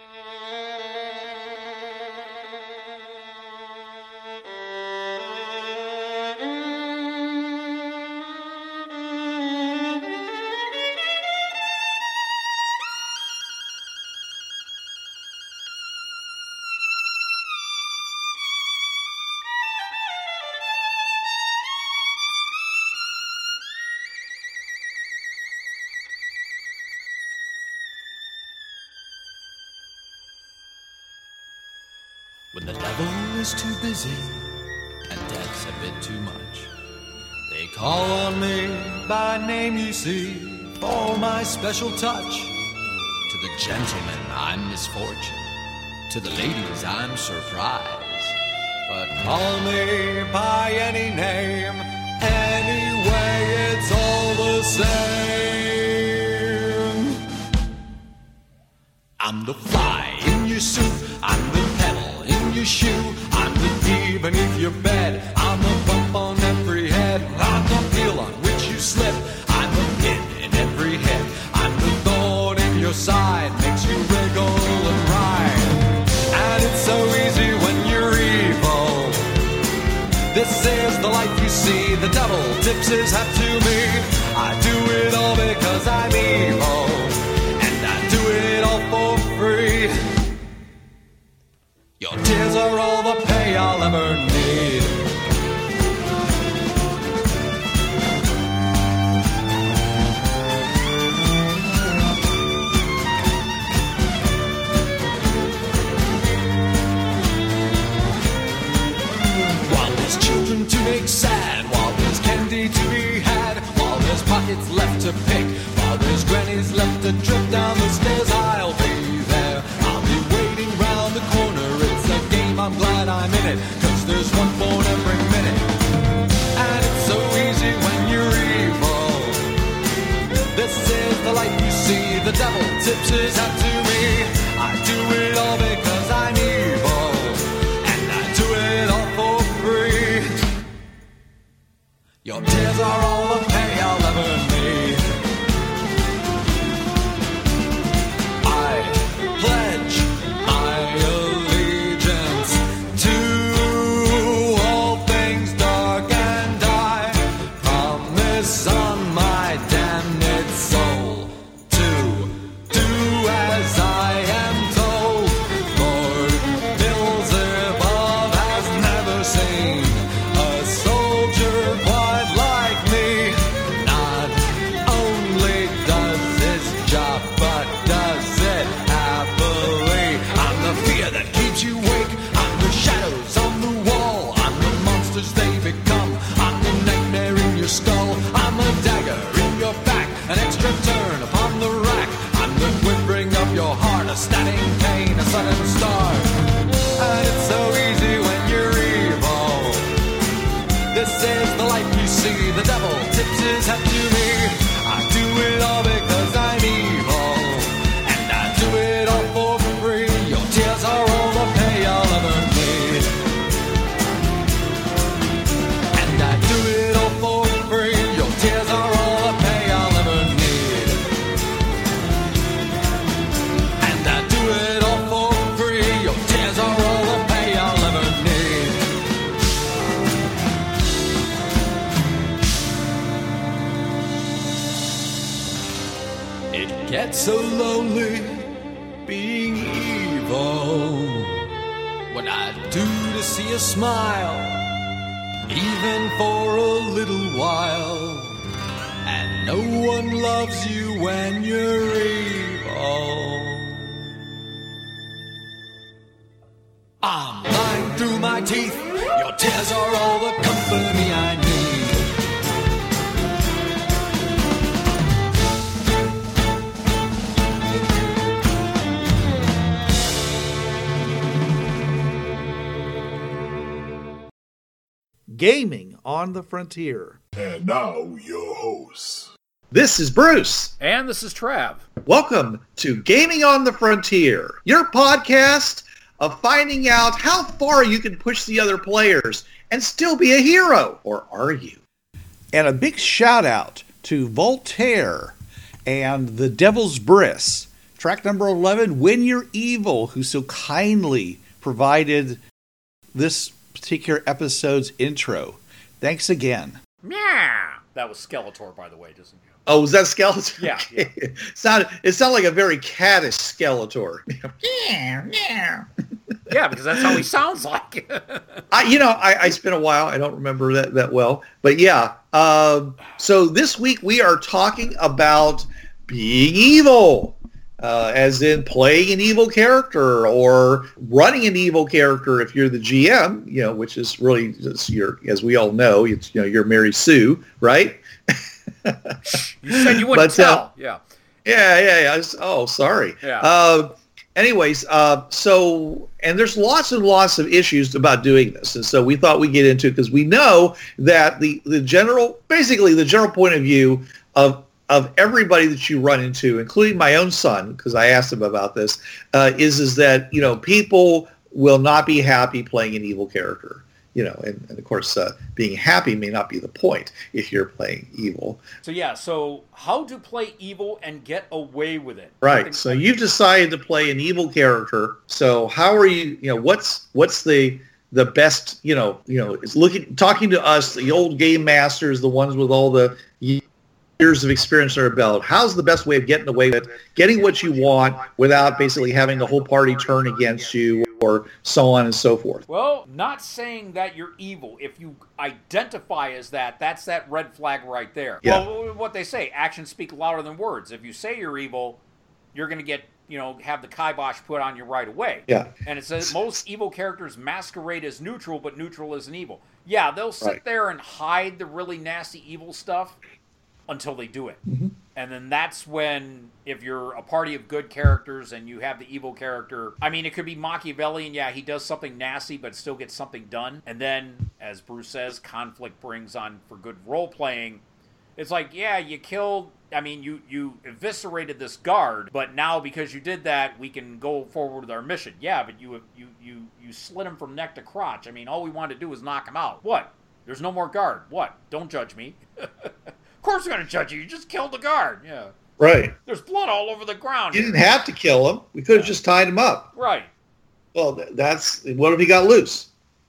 When too busy and death's a bit too much, they call on me by name, you see, for my special touch. To the gentlemen, I'm misfortune. To the ladies, I'm surprise. But call me by any name, anyway, it's all the same. I'm the fly in your soup. I'm the pedal in your shoe. Beneath your bed. I'm the bump on every head. I'm the peel on which you slip. I'm the pin in every head. I'm the thorn in your side. Makes you wriggle and ride. And it's so easy when you're evil. This is the life you see. The devil tips his hat to me. I'll ever need. While there's children to make sad, while there's candy to be had, while there's pockets left to pick, while there's grannies left to trip devil tips his hat to me. I do it all because I'm evil. And I do it all for free. Your tears are all my teeth. Your tears are all the company I need. Gaming on the Frontier. And now, your hosts. This is Bruce. And this is Trav. Welcome to Gaming on the Frontier, your podcast of finding out how far you can push the other players and still be a hero. Or are you? And a big shout out to Voltaire and the Devil's Bris track number 11, When You're Evil, who so kindly provided this particular episode's intro. Thanks again. Yeah. That was Skeletor, by the way, doesn't you? Oh, was that Skeletor? Yeah, yeah. it sounded it sounded like a very caddish Skeletor. Yeah, yeah. yeah, because that's how he sounds like. I, you know, I, I spent a while. I don't remember that that well, but yeah. Um, so this week we are talking about being evil, uh, as in playing an evil character or running an evil character. If you're the GM, you know, which is really just your, as we all know, it's you know, you're Mary Sue, right? you said you wouldn't But, uh, tell. yeah. Yeah, yeah, yeah. I was- oh, sorry. Yeah. Uh, anyways, uh, so and there's lots and lots of issues about doing this, and so we thought we'd get into it because we know that the the general, basically the general point of view of of everybody that you run into, including my own son, because I asked him about this, uh, is is that you know people will not be happy playing an evil character. You know, and, and of course, uh, being happy may not be the point if you're playing evil. So yeah, so how to play evil and get away with it? Right. So you've decided to play an evil character. So how are you? You know, what's what's the the best? You know, you know, it's looking talking to us, the old game masters, the ones with all the years of experience under belt. How's the best way of getting away with getting what you want without basically having the whole party turn against you or so on and so forth? Well, not saying that you're evil. If you identify as that, that's that red flag right there. Yeah. Well, what they say, actions speak louder than words. If you say you're evil, you're going to get, you know, have the kibosh put on you right away. Yeah. And it says most evil characters masquerade as neutral, but neutral isn't evil. Yeah, they'll sit Right. there and hide the really nasty evil stuff until they do it. Mm-hmm. And then that's when, if you're a party of good characters and you have the evil character, I mean, it could be Machiavellian. Yeah, he does something nasty, but still gets something done. And then, as Bruce says, conflict brings on for good role playing. It's like, yeah, you killed. I mean, you you eviscerated this guard, but now because you did that, we can go forward with our mission. Yeah, but you you you you slit him from neck to crotch. I mean, all we wanted to do was knock him out. What? There's no more guard. What? Don't judge me. of course, we're gonna judge you. You just killed the guard. Yeah. Right. There's blood all over the ground. You here. didn't have to kill him. We could have just tied him up. Right. Well, that's what if he got loose?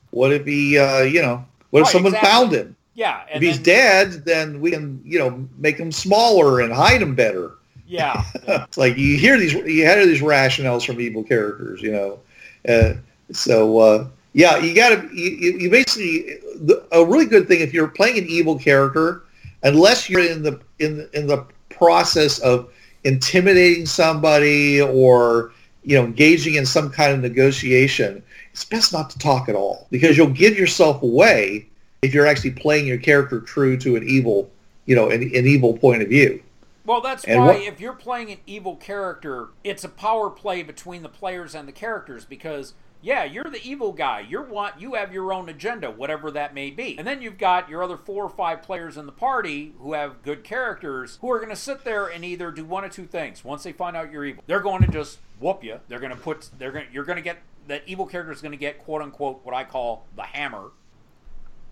What if he, uh, you know, what if Right, someone exactly. found him? Yeah. If he's then- dead, then we can, you know, make him smaller and hide him better. Yeah. yeah. It's like you hear these, you hear these rationales from evil characters, you know. Uh, so uh, yeah, you got to, you, you you basically the, a really good thing if you're playing an evil character, unless you're in the in in the process of intimidating somebody or you know engaging in some kind of negotiation, it's best not to talk at all because you'll give yourself away if you're actually playing your character true to an evil, you know, an, an evil point of view. Well, that's And why what- if you're playing an evil character, it's a power play between the players and the characters because yeah, you're the evil guy. You're want you have your own agenda, whatever that may be. And then you've got your other four or five players in the party who have good characters who are going to sit there and either do one of two things. Once they find out you're evil, they're going to just whoop you. They're going to put they're going you're going to get that evil character is going to get quote unquote what I call the hammer.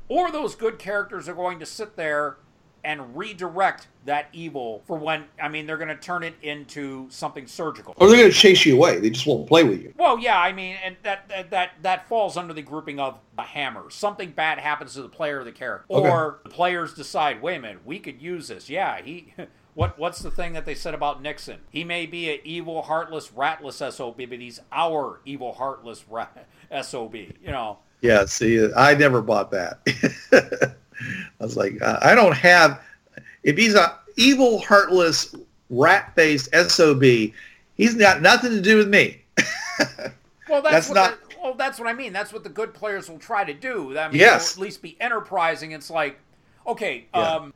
Or those good characters are going to sit there and redirect that evil for when I mean they're going to turn it into something surgical. Or they're going to chase you away. They just won't play with you. Well, yeah, I mean, and that that that, that falls under the grouping of a hammer. Something bad happens to the player or the character, Okay. or the players decide, wait a minute, we could use this. Yeah, he. What what's the thing that they said about Nixon? He may be an evil, heartless, ratless sob, but he's our evil, heartless rat sob. You know. Yeah, see, I never bought that. I was like, uh, I don't have. If he's a evil, heartless, rat-faced sob, he's got nothing to do with me. Well, That's that's, what not- The, well, that's what I mean. That's what the good players will try to do. I mean, Yes. at least be enterprising. It's like, okay, Yeah. um,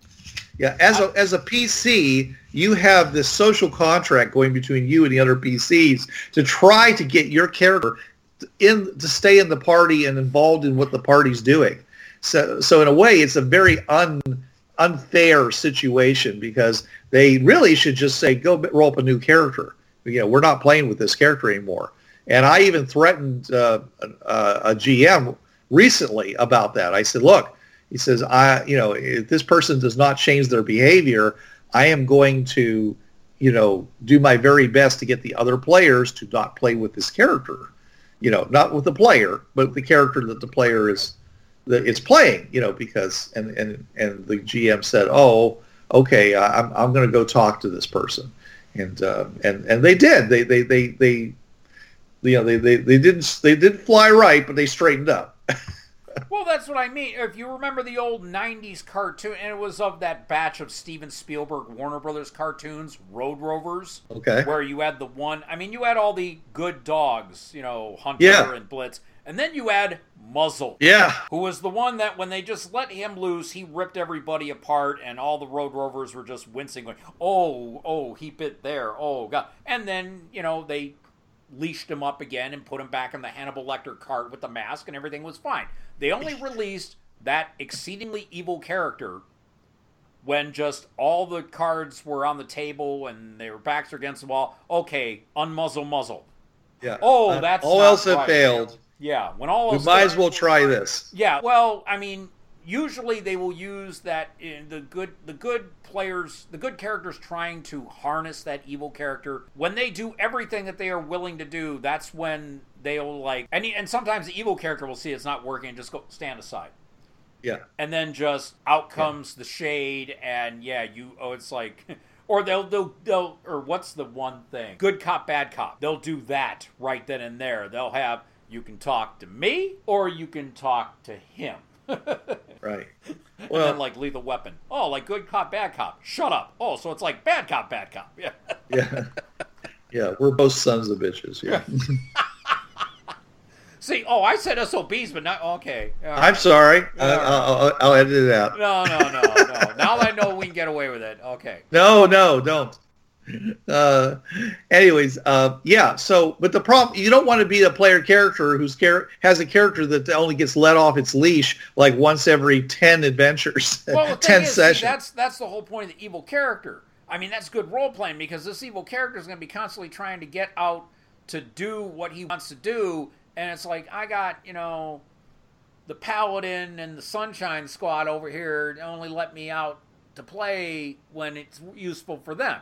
Yeah, as a as a PC, you have this social contract going between you and the other PCs to try to get your character in to stay in the party and involved in what the party's doing. So so in a way, it's a very un unfair situation because they really should just say go roll up a new character. You know, we're not playing with this character anymore. And I even threatened uh, a, a GM recently about that. I said, look, he says, I, you know, if this person does not change their behavior, I am going to you know, do my very best to get the other players to not play with this character. You know, not with the player, but the character that the player is that is playing. You know, because and and and the GM said, "Oh, okay, I'm I'm going to go talk to this person," and uh, and and they did. They they they they. You know, they, they, they didn't they did fly right, but they straightened up. Well, that's what I mean. If you remember the old '90s cartoon, and it was of that batch of Steven Spielberg Warner Brothers cartoons, Road Rovers, Okay. where you had the one. I mean, you had all the good dogs, you know, Hunter Yeah. and Blitz, and then you add Muzzle. Yeah. Who was the one that when they just let him loose, he ripped everybody apart, and all the Road Rovers were just wincing, going, "Oh, oh, he bit there, oh god!" And then you know they leashed him up again and put him back in the Hannibal Lecter cart with the mask, and everything was fine. They only released that exceedingly evil character when just all the cards were on the table and their backs are against the wall. Okay, unmuzzle muzzle. Yeah. Oh, Uh, that's all else had right. failed. Yeah, when all We might as well try this. yeah, well, I mean, usually they will use that in the good the good players, the good characters trying to harness that evil character. When they do everything that they are willing to do, that's when they'll like and and sometimes the evil character will see it's not working and just go stand aside. Yeah. And then just out comes the shade and yeah, you oh it's like or they'll, they'll they'll or what's the one thing? Good cop, bad cop. They'll do that right then and there. They'll have you can talk to me or you can talk to him. Right. and Well, then like lethal weapon. Oh, like good cop, bad cop. Shut up. Oh, so it's like bad cop, bad cop. Yeah. yeah. Yeah, we're both sons of bitches. Yeah. See, oh, I said SOBs, but not okay. Right. I'm sorry. I, All right. I'll, I'll, I'll edit it out. No, no, no, no. Now I know we can get away with it. Okay. No, no, don't. Uh, anyways, uh, yeah. So, but the problem, you don't want to be a player character who's char- has a character that only gets let off its leash like once every ten adventures, Well, ten is, see, sessions. that's that's the whole point of the evil character. I mean, that's good role playing because this evil character is going to be constantly trying to get out to do what he wants to do, and it's like I got you know the paladin and the sunshine squad over here only let me out to play when it's useful for them.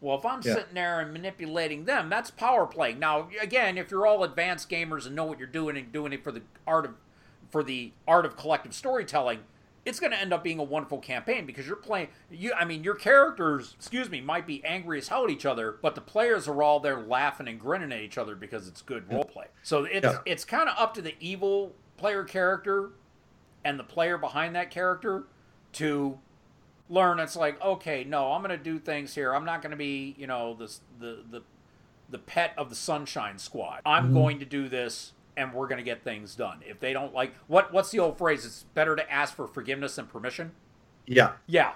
Well, if I'm Yeah. sitting there and manipulating them, that's power play. Now, again, if you're all advanced gamers and know what you're doing and doing it for the art of for the art of collective storytelling, it's going to end up being a wonderful campaign because you're playing you I mean, your characters, excuse me, might be angry as hell at each other, but the players are all there laughing and grinning at each other because it's good role play. So it's Yeah. it's kind of up to the evil player character and the player behind that character to learn it's like okay no i'm going to do things here. I'm not going to be you know this the the the pet of the sunshine squad. I'm mm-hmm. going to do this and we're going to get things done. If they don't like what what's the old phrase? It's better to ask for forgiveness than permission? Yeah, yeah.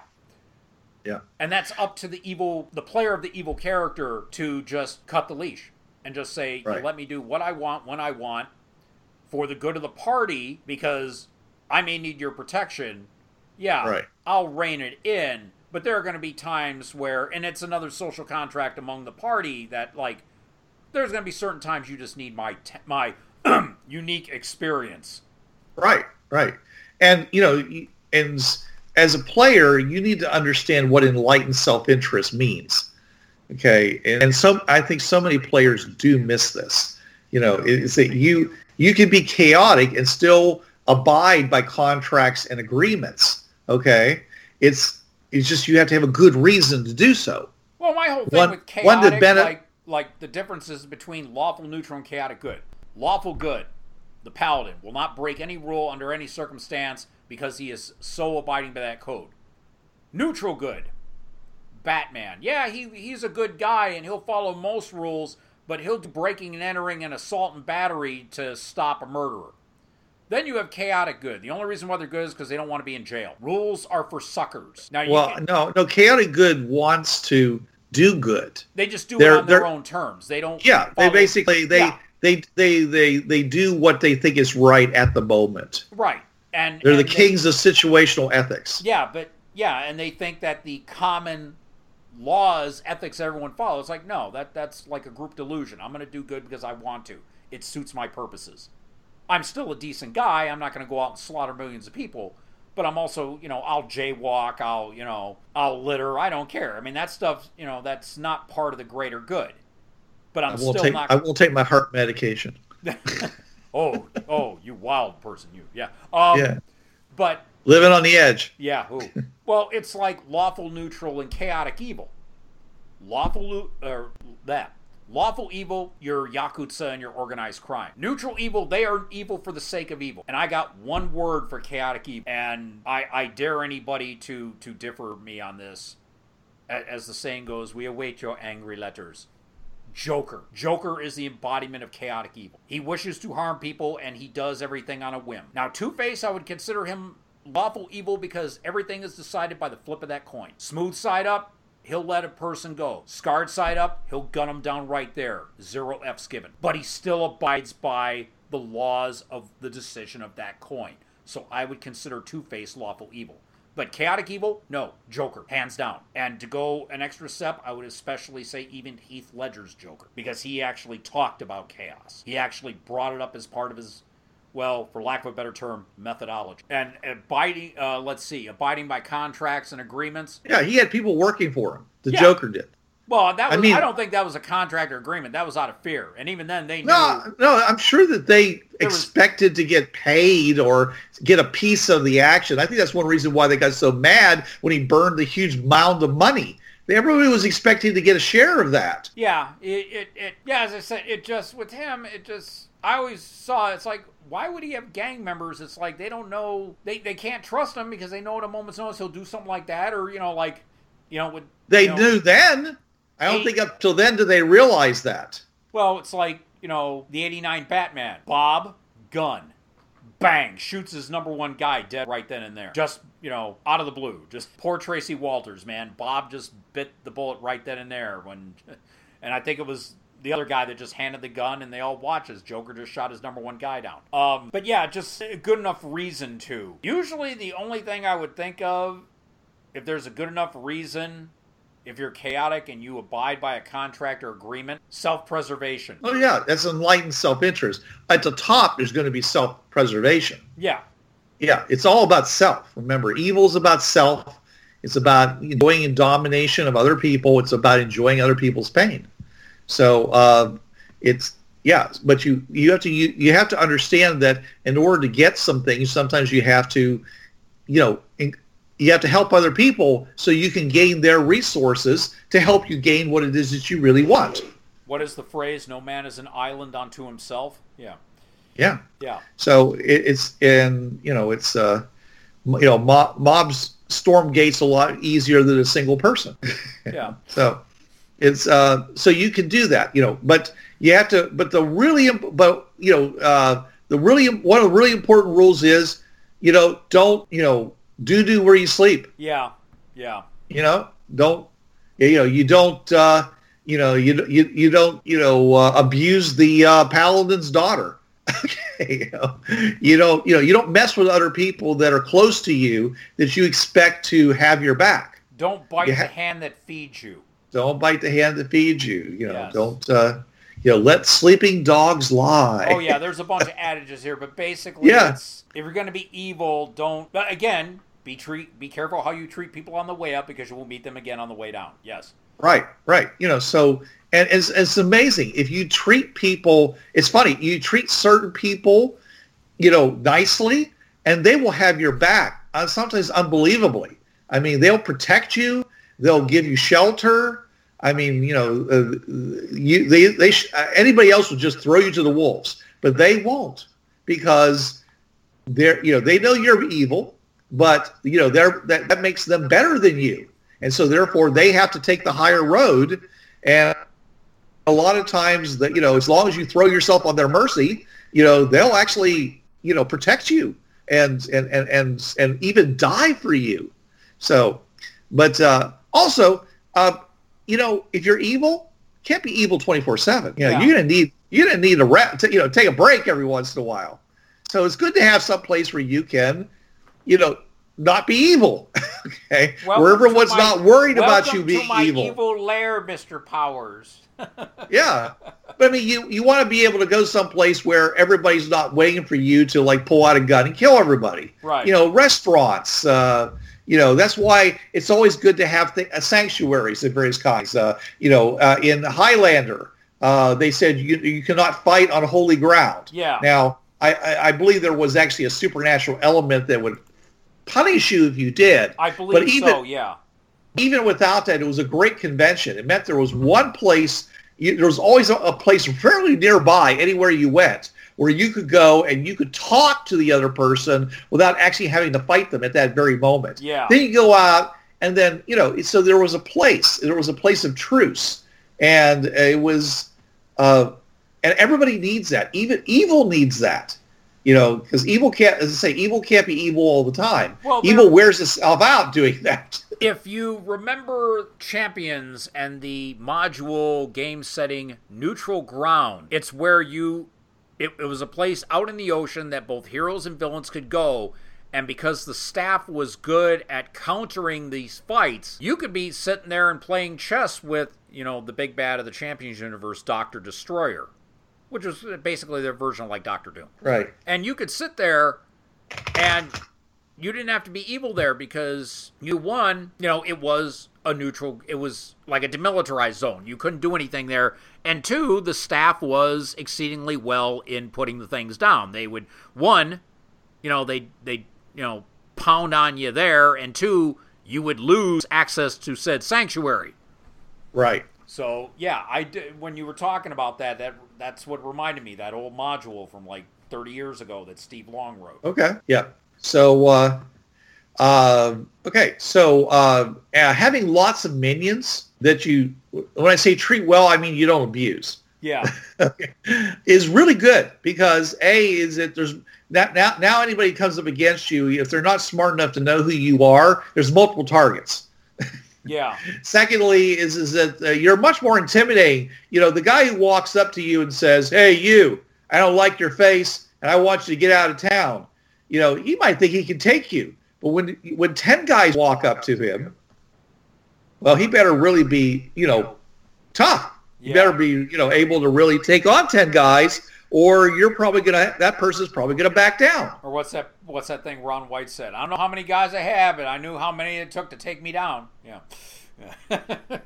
Yeah, and that's up to the evil the player of the evil character to just cut the leash and just say Right. let me do what i want when i want for the good of the party because i may need your protection yeah Right. i'll rein it in but there are going to be times where and it's another social contract among the party that like there's going to be certain times you just need my te- my unique experience right, right. And you know, and as a player, you need to understand what enlightened self-interest means. Okay, and, and some, I think, so many players do miss this. You know, is that you you can be chaotic and still abide by contracts and agreements. Okay, it's it's just you have to have a good reason to do so. Well, my whole thing One- with chaotic, Bennett- like like the differences between lawful neutral and chaotic good. Lawful good, the paladin will not break any rule under any circumstance because he is so abiding by that code. Neutral good, Batman. Yeah, he he's a good guy and he'll follow most rules, but he'll do breaking and entering and assault and battery to stop a murderer. Then you have chaotic good. The only reason why they're good is because they don't want to be in jail. Rules are for suckers. Now, you Well, can- no, no, chaotic good wants to do good. they just do they're- it on their own terms. They don't. Yeah, they basically they Yeah. they they they they do what they think is right at the moment. Right. And They're the and they- kings of situational ethics. yeah, but yeah, and they think that the common laws, ethics everyone follows, like no, that that's like a group delusion. I'm going to do good because I want to. It suits my purposes. I'm still a decent guy. I'm not going to go out and slaughter millions of people, but I'm also, you know, I'll jaywalk, I'll, you know, I'll litter. I don't care. I mean, that stuff, you know, that's not part of the greater good. But I'm still take not. I will take my heart medication. oh, oh, you wild person, you. Yeah. Um, yeah, But living on the edge. yeah, who? well, it's like lawful neutral and chaotic evil. Lawful or that. Lawful evil, your yakuza and your organized crime. Neutral evil, they are evil for the sake of evil. And I got one word for chaotic evil, and I, I dare anybody to to differ me on this. As the saying goes, we await your angry letters. Joker. Joker is the embodiment of chaotic evil. He wishes to harm people and he does everything on a whim. Now, Two Face, I would consider him lawful evil because everything is decided by the flip of that coin. Smooth side up, he'll let a person go. Scarred side up, he'll gun him down right there. Zero F's given. But he still abides by the laws of the decision of that coin. So I would consider Two Face lawful evil. But chaotic evil, no, Joker, hands down. And to go an extra step, I would especially say even Heath Ledger's Joker, because he actually talked about chaos. He actually brought it up as part of his, well, for lack of a better term, methodology. And abiding, uh, let's see, abiding by contracts and agreements. Yeah, he had people working for him. The Yeah. Joker did. Well, that was, I I, don't think that was a contract or agreement. That was out of fear. And even then, they knew. No, no, I'm sure that they There was- expected to get paid or get a piece of the action. I think that's one reason why they got so mad when he burned the huge mound of money. Everybody was expecting to get a share of that. Yeah, it, it, it, yeah, as I said, it just, with him, it just, I always saw, it's like, why would he have gang members? It's like, they don't know, they, they can't trust him because they know at a moment's notice he'll do something like that, or, you know, like, you know, with, They you know, knew then. I don't Hey. think up till then did they realize that. Well, it's like, you know, the 89 Batman. Bob, gun. Bang, shoots his number one guy dead right then and there. Just, you know, out of the blue. Just poor Tracy Walters, man. Bob just bit the bullet right then and there when and I think it was the other guy that just handed the gun and they all watch as Joker just shot his number one guy down. Um, but yeah, just a good enough reason to. Usually the only thing I would think of if there's a good enough reason if you're chaotic and you abide by a contract or agreement, self-preservation. Oh yeah, that's enlightened self-interest. At the top, there's going to be self-preservation. Yeah. Yeah, it's all about self. Remember, evil is about self. It's about enjoying domination of other people. It's about enjoying other people's pain. So uh, it's yeah, but you you have to you, you have to understand that in order to get some things, sometimes you have to, you know, in, you have to help other people so you can gain their resources to help you gain what it is that you really want. What is the phrase? No man is an island unto himself. Yeah. Yeah. Yeah. So it, it's and you know it's uh you know mob, mobs storm gates a lot easier than a single person. Yeah. So it's uh so you can do that you know but you have to but the really but you know uh the really one of the really important rules is you know don't you know do do where you sleep Yeah. Yeah. you know don't you know you don't uh you know you you, you don't you know uh, abuse the uh, paladin's daughter okay you know you don't you know you don't mess with other people that are close to you that you expect to have your back Don't bite ha- the hand that feeds you. Don't bite the hand that feeds you you know Yes. don't uh you know let sleeping dogs lie Oh yeah, there's a bunch of adages here, but basically, Yeah. it's, if you're going to be evil, don't. But again, be treat be careful how you treat people on the way up because you will meet them again on the way down. Yes. Right, right. You know, so and it's, it's amazing if you treat people. It's funny you treat certain people, you know, nicely, and they will have your back. Uh, sometimes unbelievably. I mean, they'll protect you. They'll give you shelter. I mean, you know, uh, you they they sh- uh, anybody else would just throw you to the wolves, but they won't because they're you know they know you're evil, but you know they're that, that makes them better than you, and so therefore they have to take the higher road, and a lot of times that you know as long as you throw yourself on their mercy, you know they'll actually you know protect you and and and and, and even die for you. So, but uh, also, uh, you know, if you're evil, can't be evil twenty four seven. You know, Yeah. you're gonna need you're gonna need a to, you know, take a break every once in a while. So it's good to have some place where you can, you know, not be evil. okay, Welcome where everyone's my- not worried about you to being evil. evil lair, Mister Powers. Yeah, but I mean, you you want to be able to go someplace where everybody's not waiting for you to like pull out a gun and kill everybody. Right. You know, restaurants. Uh, you know, that's why it's always good to have th- uh, sanctuaries of various kinds. Uh, you know, uh, in Highlander, uh, they said you you cannot fight on holy ground. Yeah. Now, I, I, I believe there was actually a supernatural element that would punish you if you did. I believe but even, so. Yeah. even without that, it was a great convention. It meant there was one place, you, there was always a, a place fairly nearby, anywhere you went, where you could go and you could talk to the other person without actually having to fight them at that very moment. Yeah. Then you go out, and then you know, so there was a place, there was a place of truce, and it was, uh, and everybody needs that. Even evil needs that. You know, because evil can't, as I say, evil can't be evil all the time. Well, evil wears itself out doing that. If you remember Champions and the module game setting Neutral Ground, it's where you it, it was a place out in the ocean that both heroes and villains could go. And because the staff was good at countering these fights, you could be sitting there and playing chess with, you know, the big bad of the Champions universe, Doctor Destroyer, which was basically their version of like Doctor Doom Right. and you could sit there and you didn't have to be evil there because you won you know it was a neutral it was like a demilitarized zone you couldn't do anything there and two the staff was exceedingly well in putting the things down they would one you know they they you know pound on you there and two you would lose access to said sanctuary Right. so yeah, I did, when you were talking about that, that that's what reminded me that old module from like 30 years ago that Steve Long wrote. Okay. Yeah. So, uh, uh, okay. So, uh, uh, having lots of minions that you, when I say treat well, I mean you don't abuse, Yeah, okay. is really good because a is that there's now now now anybody comes up against you if they're not smart enough to know who you are, there's multiple targets. yeah, Secondly, is is that uh, you're much more intimidating. You know, the guy who walks up to you and says, "Hey, you, I don't like your face, and I want you to get out of town." You know, he might think he can take you, but when when ten guys walk up to him, well, he better really be, you know, tough. Yeah. better be, you know, able to really take on ten guys, or you're probably gonna that person's probably gonna back down. or what's that? What's that thing Ron White said? I don't know how many guys I have, but I knew how many it took to take me down. Yeah. yeah.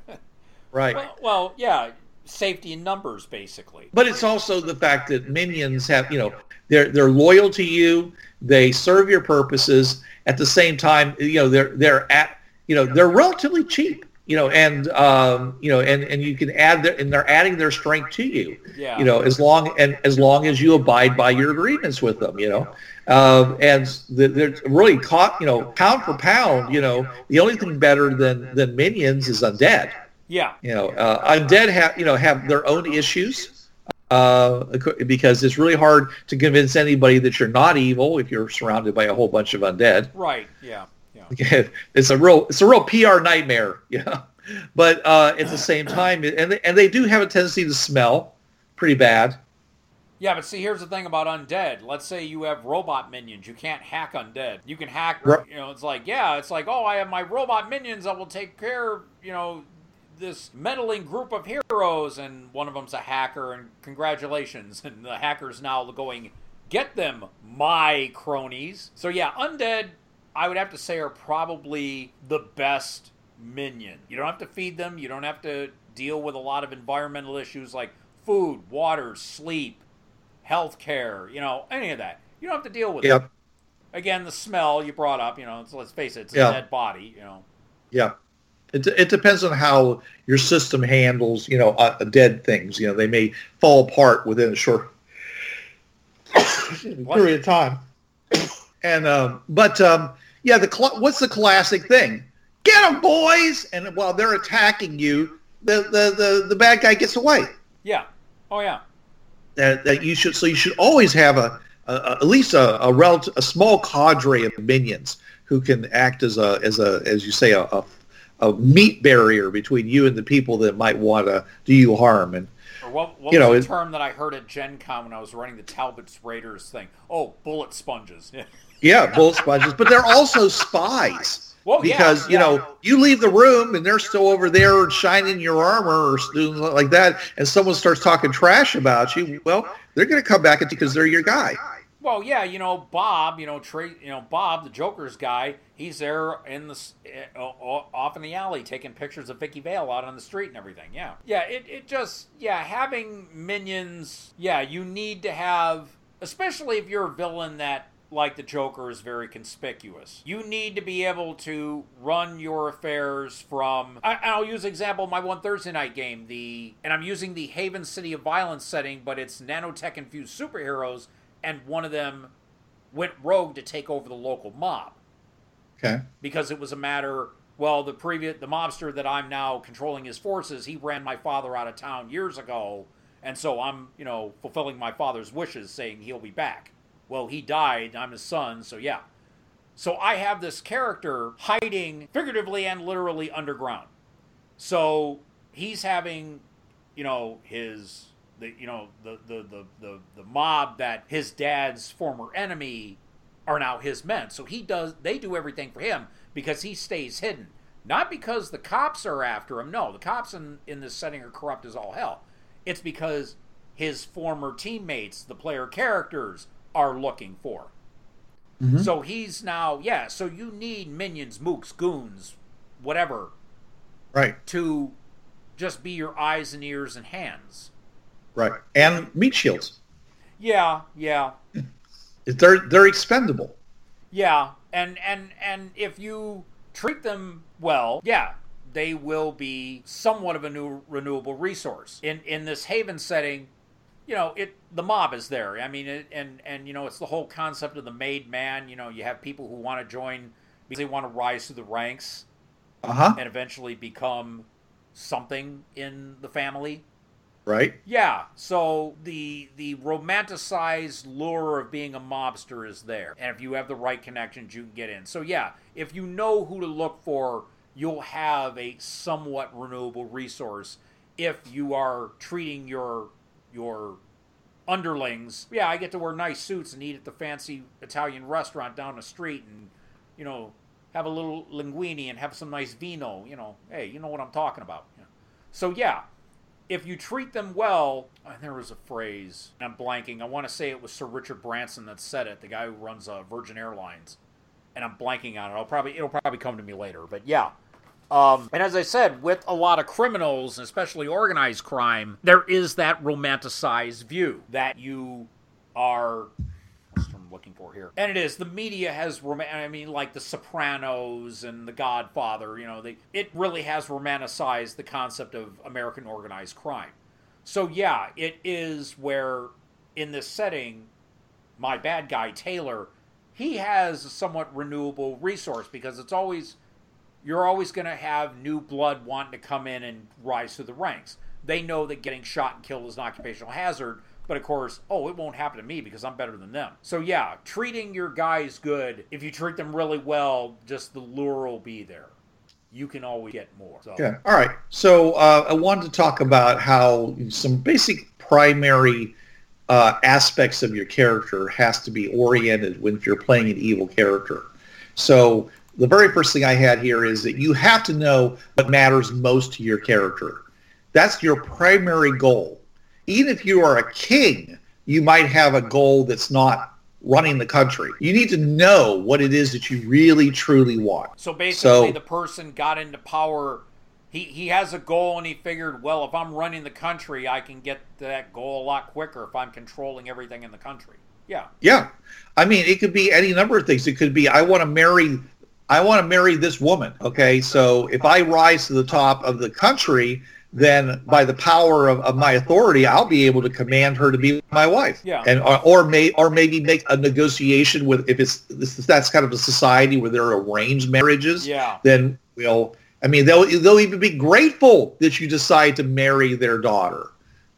Right. well, well, yeah, safety in numbers, basically. But it's also the fact that minions have, you know, they're they're loyal to you. They serve your purposes. At the same time, you know, they're they're at, you know, they're relatively cheap. You know, and um, you know, and and you can add their and they're adding their strength to you. Yeah. You know, as long and as long as you abide by your agreements with them. You know. Um, and the, they're really caught, you know, pound for pound, you know, the only thing better than, than minions is undead. Yeah, You know, uh, undead have you know have their own issues uh, because it's really hard to convince anybody that you're not evil if you're surrounded by a whole bunch of undead. right. Yeah, yeah. it's a real it's a real PR nightmare. Yeah, but uh, at the same time, and they, and they do have a tendency to smell pretty bad. Yeah, but see, here's the thing about undead. Let's say you have robot minions. You can't hack undead. You can hack, you know, it's like, yeah, it's like, oh, I have my robot minions that will take care of, you know, this meddling group of heroes, and one of them's a hacker, and congratulations. And the hacker's now going, get them, my cronies. So, yeah, undead, I would have to say, are probably the best minion. You don't have to feed them, you don't have to deal with a lot of environmental issues like food, water, sleep health care, you know, any of that. You don't have to deal with it. Yep. Again, the smell you brought up, you know, so let's face it, it's Yeah. a dead body, you know. Yeah. It, it depends on how your system handles, you know, uh, dead things. You know, they may fall apart within a short period of time. And um, but um, yeah, the cl- what's the classic thing? Get them, boys! And while they're attacking you, the the the, the bad guy gets away. Yeah. Oh yeah. That, that you should so you should always have a, a, a at least a a, relative, a small cadre of minions who can act as a as a as you say a, a, a meat barrier between you and the people that might want to do you harm and Or what, what you know, it- the term that I heard at Gen Con when I was running the Talbot's Raiders thing? Oh, bullet sponges. Yeah, bullet sponges, but they're also spies. Well, yeah, because you yeah. know you leave the room and they're still over there shining your armor or doing like that, and someone starts talking trash about you. Well, they're going to come back at you because they're your guy. Well, yeah, you know Bob, you know Trey, you know Bob, the Joker's guy. He's there in the uh, off in the alley taking pictures of Vicki Vale out on the street and everything. Yeah, yeah. It it just yeah having minions. Yeah, you need to have, especially if you're a villain that like the Joker is very conspicuous. You need to be able to run your affairs from. I, I'll use example my one Thursday night game. The and I'm using the Haven City of Violence setting, but it's nanotech infused superheroes, and one of them went rogue to take over the local mob Okay. because it was a matter. Well, the previous the mobster that I'm now controlling his forces, he ran my father out of town years ago, and so I'm you know fulfilling my father's wishes, saying he'll be back. Well, he died. I'm his son, so yeah. So I have this character hiding figuratively and literally underground. So he's having, you know, his the you know the the the the, the mob that his dad's former enemy are now his men. So he does they do everything for him because he stays hidden. Not because the cops are after him. No, the cops in, in this setting are corrupt as all hell. It's because his former teammates, the player characters, are looking for. Mm-hmm. So he's now, yeah, so you need minions, mooks, goons, whatever, Right. to just be your eyes and ears and hands. Right. And meat shields. Yeah, yeah. They're they're expendable. Yeah, and and and if you treat them well, yeah, they will be somewhat of a new renewable resource. In in this Haven setting, you know, it the mob is there. I mean, it, and and you know, it's the whole concept of the made man. You know, you have people who want to join because they want to rise through the ranks Uh huh. and eventually become something in the family. Right. Yeah, so the the romanticized lure of being a mobster is there. And if you have the right connections, you can get in. So yeah, if you know who to look for, you'll have a somewhat renewable resource if you are treating your your underlings. Yeah, I get to wear nice suits and eat at the fancy Italian restaurant down the street and you know, have a little linguine and have some nice vino, you know. Hey, you know what I'm talking about. So yeah, if you treat them well, and there was a phrase, and I'm blanking. I want to say it was Sir Richard Branson that said it, the guy who runs uh, Virgin Airlines, and I'm blanking on it. I'll probably it'll probably come to me later, but yeah. Um, and as I said, with a lot of criminals, especially organized crime, there is that romanticized view that you are what's the term I'm looking for here? And it is the media has I mean like the Sopranos and the Godfather, you know, they it really has romanticized the concept of American organized crime. So yeah, it is where in this setting my bad guy Taylor, he has a somewhat renewable resource because it's always you're always going to have new blood wanting to come in and rise through the ranks. They know that getting shot and killed is an occupational hazard, but of course, oh, it won't happen to me because I'm better than them. So yeah, treating your guys good. If you treat them really well, just the lure will be there. You can always get more. So. Yeah. All right. So uh, I wanted to talk about how some basic primary uh, aspects of your character has to be oriented when you're playing an evil character. So the very first thing I had here is that you have to know what matters most to your character. That's your primary goal. Even if you are a king, you might have a goal that's not running the country. You need to know what it is that you really truly want. So basically, So- the person got into power. He, he has a goal and he figured, well, if I'm running the country, I can get to that goal a lot quicker if I'm controlling everything in the country. Yeah. Yeah. I mean, it could be any number of things. It could be I want to marry I want to marry this woman. Okay. So if I rise to the top of the country, then by the power of, of my authority, I'll be able to command her to be my wife. Yeah. And or, or may or maybe make a negotiation with if it's this, that's kind of a society where there are arranged marriages. Yeah. Then we'll I mean they'll they'll even be grateful that you decide to marry their daughter,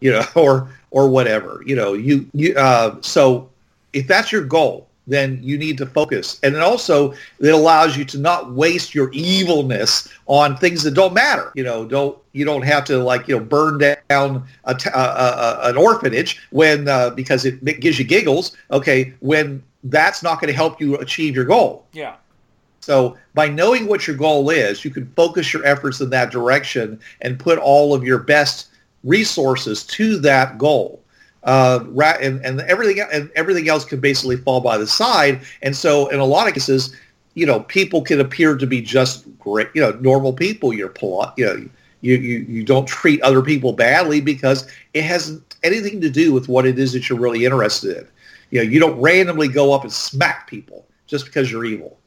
you know, or or whatever. You know, you you uh so if that's your goal, then you need to focus. And it also it allows you to not waste your evilness on things that don't matter. You know, don't you don't have to like you know burn down a a, a, an orphanage when uh, because it gives you giggles. Okay, when that's not going to help you achieve your goal. Yeah. So by knowing what your goal is, you can focus your efforts in that direction and put all of your best resources to that goal. Uh, and, and everything and everything else can basically fall by the side. And so in a lot of cases, you know, people can appear to be just great, you know, normal people. You're polite, you know, you, you, you don't treat other people badly because it hasn't anything to do with what it is that you're really interested in. You know, you don't randomly go up and smack people just because you're evil.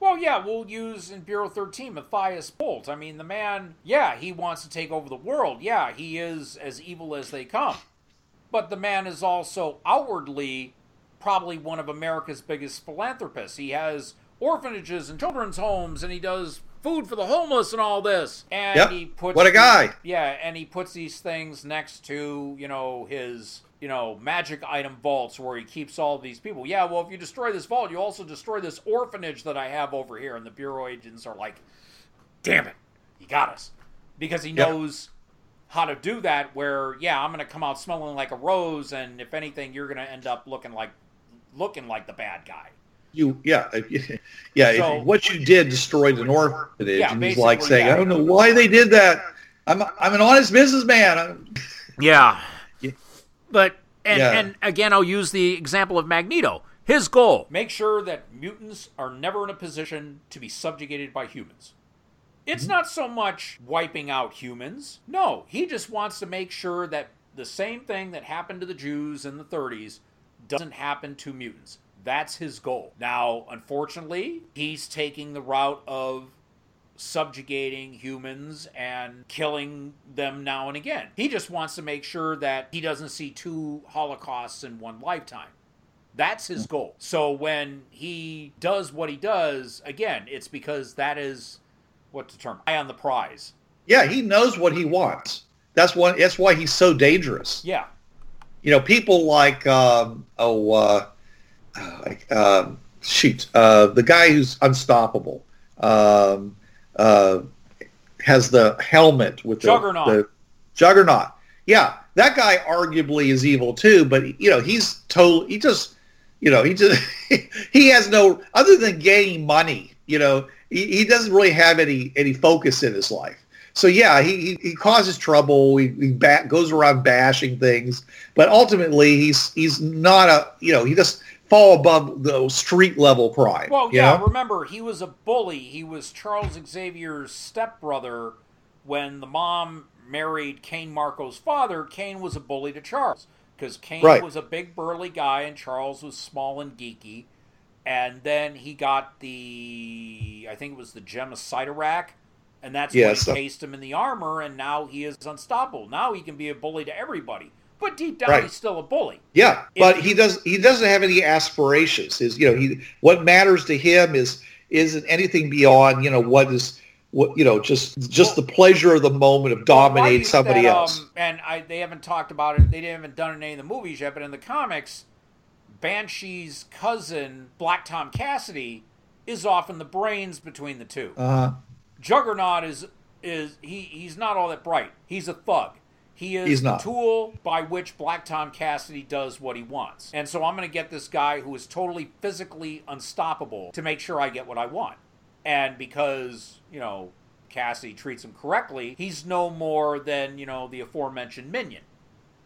Well, yeah, we'll use in Bureau 13 Matthias Bolt. I mean, the man, yeah, he wants to take over the world. Yeah, he is as evil as they come. But the man is also outwardly probably one of America's biggest philanthropists. He has orphanages and children's homes, and he does food for the homeless and all this. And yep. he puts what a guy. yeah, and he puts these things next to you know his you know magic item vaults where he keeps all these people. Yeah, well, if you destroy this vault, you also destroy this orphanage that I have over here. And the bureau agents are like, "Damn it, he got us," because he knows how to do that. Where yeah, I'm gonna come out smelling like a rose, and if anything, you're gonna end up looking like looking like the bad guy. You yeah yeah. So- what you did destroyed an orphanage, Yeah, and he's like saying, yeah. I don't know why they did that. I'm I'm an honest businessman. Yeah. Yeah. But and Yeah. and again I'll use the example of Magneto. His goal, make sure that mutants are never in a position to be subjugated by humans. It's Mm-hmm. not so much wiping out humans. No, he just wants to make sure that the same thing that happened to the Jews in the 30s doesn't happen to mutants. That's his goal. Now, unfortunately, he's taking the route of subjugating humans and killing them now and again. He just wants to make sure that he doesn't see two holocausts in one lifetime. That's his goal. So when he does what he does, again, it's because that is what's the term? Eye on the prize. yeah, he knows what he wants. That's one. That's why he's so dangerous. Yeah. You know, people like um, oh, uh, uh, like um, shoot, uh, the guy who's unstoppable um, uh, has the helmet with the, Juggernaut. the juggernaut. Yeah, that guy arguably is evil too, but you know he's totally He just, you know, he just he has no other than gaining money. You know, he, he doesn't really have any any focus in his life. So yeah, he he, he causes trouble. He, he ba- goes around bashing things, but ultimately he's he's not a you know he just fall above the street level crime. Well, you yeah, know? remember, he was a bully. He was Charles Xavier's stepbrother when the mom married Cain Marko's father. Cain was a bully to Charles because Cain Right. was a big burly guy and Charles was small and geeky. And then he got the, I think it was the gem of Cyttorak, and that's Yes. what encased uh him in the armor, and now he is unstoppable. Now he can be a bully to everybody. But deep down, Right. he's still a bully. Yeah, If but you- he does he doesn't have any aspirations. His you know he what matters to him is isn't anything beyond you know what is what you know just just the pleasure of the moment of Well, dominating is somebody that, else. Um, and I, they haven't talked about it. They haven't done it in any of the movies yet. But in the comics, Banshee's cousin, Black Tom Cassidy, is often the brains between the two. Uh, Juggernaut is is he? He's not all that bright. He's a thug. He is He's the tool by which Black Tom Cassidy does what he wants. And so I'm going to get this guy who is totally physically unstoppable to make sure I get what I want. And because, you know, Cassidy treats him correctly, he's no more than, you know, the aforementioned minion.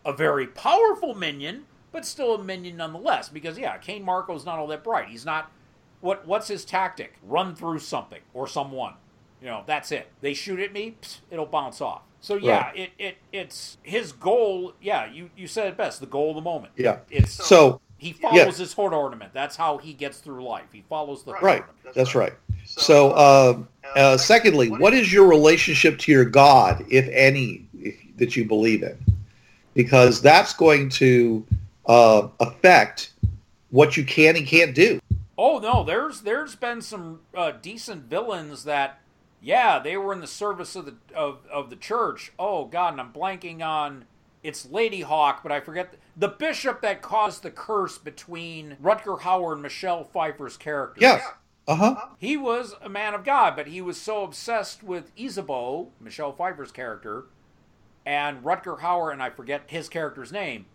A very powerful minion, but still a minion nonetheless. Because, yeah, Cain Marko's not all that bright. He's not. What What's his tactic? Run through something or someone. You know, that's it. They shoot at me, it'll bounce off. So yeah, Right. it, it it's his goal. Yeah, you, you said it best. The goal of the moment. yeah. It's So he follows his heart ornament. That's how he gets through life. He follows the heart right, ornament. that's right. So um, uh, secondly, what is your relationship to your God, if any, if, that you believe in? Because that's going to uh, affect what you can and can't do. Oh no, there's there's been some uh, decent villains that, yeah, they were in the service of the of, of the church. Oh God, and I'm blanking on it's Ladyhawke, but I forget the, the bishop that caused the curse between Rutger Hauer and Michelle Pfeiffer's character. Yes. Uh huh. He was a man of God, but he was so obsessed with Isabeau, Michelle Pfeiffer's character, and Rutger Hauer, and I forget his character's name,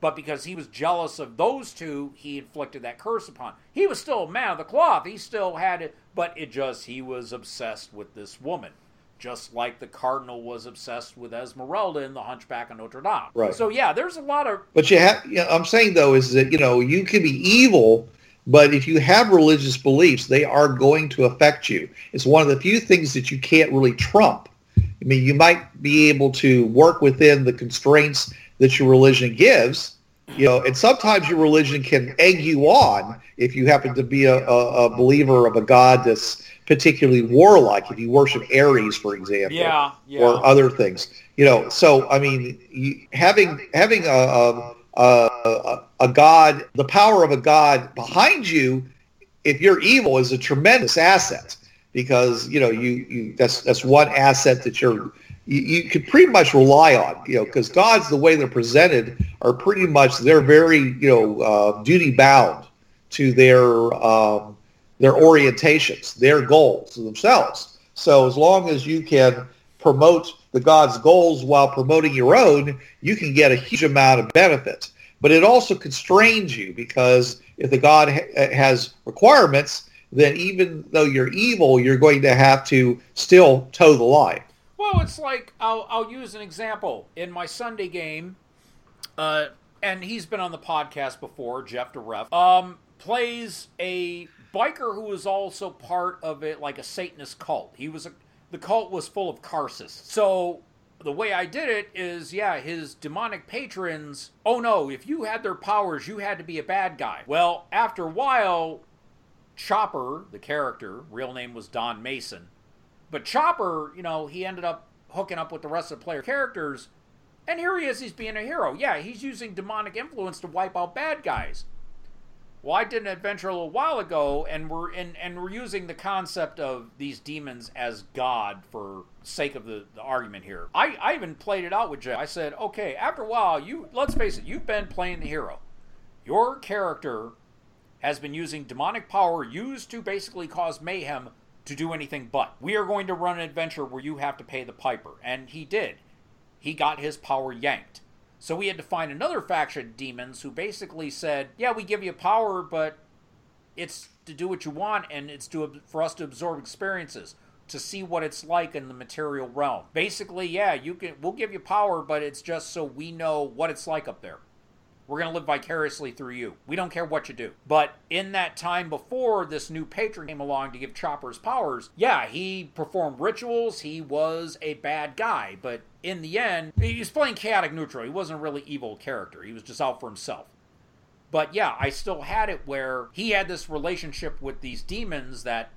but because he was jealous of those two, he inflicted that curse upon. He was still a man of the cloth. He still had but it just he was obsessed with this woman, just like the cardinal was obsessed with Esmeralda in The Hunchback of Notre Dame. Right. So yeah, there's a lot of But you have, you know, I'm saying though, is that, you know, you can be evil, but if you have religious beliefs, they are going to affect you. It's one of the few things that you can't really trump. I mean, you might be able to work within the constraints that your religion gives, you know, and sometimes your religion can egg you on if you happen to be a, a, a believer of a god that's particularly warlike. If you worship Ares, for example, yeah, yeah. or other things. You know, so I mean, you, having having a, a a a god, the power of a god behind you, if you're evil, is a tremendous asset because you know you, you that's that's one asset that you're you, you can pretty much rely on. You know, because gods, the way they're presented, are pretty much they're very you know uh, duty bound to their um, their orientations, their goals themselves. So as long as you can promote the god's goals while promoting your own, you can get a huge amount of benefit. But it also constrains you because if the god ha- has requirements, then even though you're evil, you're going to have to still toe the line. Well, it's like I'll, I'll use an example in my Sunday game, uh, and he's been on the podcast before. Jeff DeRef um, plays a biker who was also part of it, like a Satanist cult. He was a the cult was full of Karsus. So the way I did it is, yeah, his demonic patrons. Oh no, if you had their powers, you had to be a bad guy. Well, after a while, Chopper, the character, real name was Don Mason, but Chopper, you know, he ended up hooking up with the rest of the player characters, and here he is, he's being a hero. Yeah, he's using demonic influence to wipe out bad guys. Well, I did an adventure a little while ago, and we're in, and we're using the concept of these demons as God for sake of the, the argument here. I, I even played it out with Jeff. I said, okay, after a while, you let's face it, you've been playing the hero. Your character has been using demonic power used to basically cause mayhem to do anything but. We are going to run an adventure where you have to pay the piper. And he did. He got his power yanked. So we had to find another faction of demons who basically said, "Yeah, we give you power, but it's to do what you want, and it's to for us to absorb experiences, to see what it's like in the material realm. Basically, yeah, you can. We'll give you power, but it's just so we know what it's like up there. We're going to live vicariously through you. We don't care what you do. But in that time before this new patron came along to give Chopper's powers, yeah, he performed rituals. He was a bad guy. But in the end, he was playing chaotic neutral. He wasn't a really evil character. He was just out for himself. But yeah, I still had it where he had this relationship with these demons that,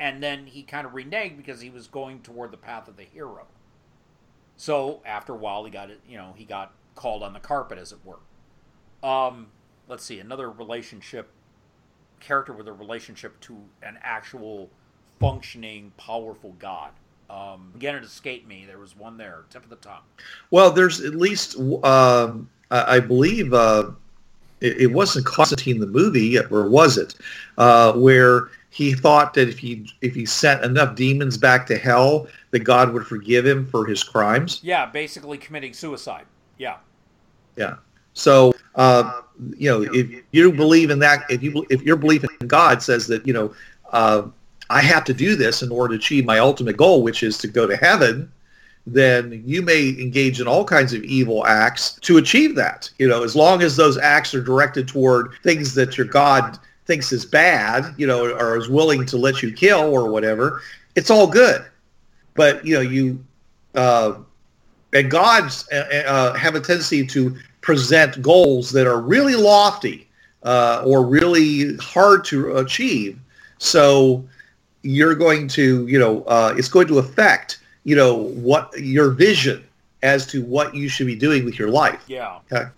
and then he kind of reneged because he was going toward the path of the hero. So after a while, he got it, you know, he got called on the carpet, as it were. Um, let's see, another relationship character with a relationship to an actual functioning, powerful god. Um, again, it escaped me. There was one there, tip of the tongue. Well, there's at least, um, I, I believe, uh, it, it wasn't Constantine the movie, or was it? Uh, where he thought that if he if he sent enough demons back to hell, that God would forgive him for his crimes. Yeah, basically committing suicide. Yeah. Yeah. So, uh, you know, if you believe in that, if you if your belief in God says that you know, uh, I have to do this in order to achieve my ultimate goal, which is to go to heaven, then you may engage in all kinds of evil acts to achieve that. You know, as long as those acts are directed toward things that your God thinks is bad, you know, or is willing to let you kill or whatever, it's all good. But you know, you uh, and gods uh, uh, have a tendency to present goals that are really lofty uh, or really hard to achieve. So you're going to, you know, uh, it's going to affect, you know, what your vision as to what you should be doing with your life. Yeah. Okay.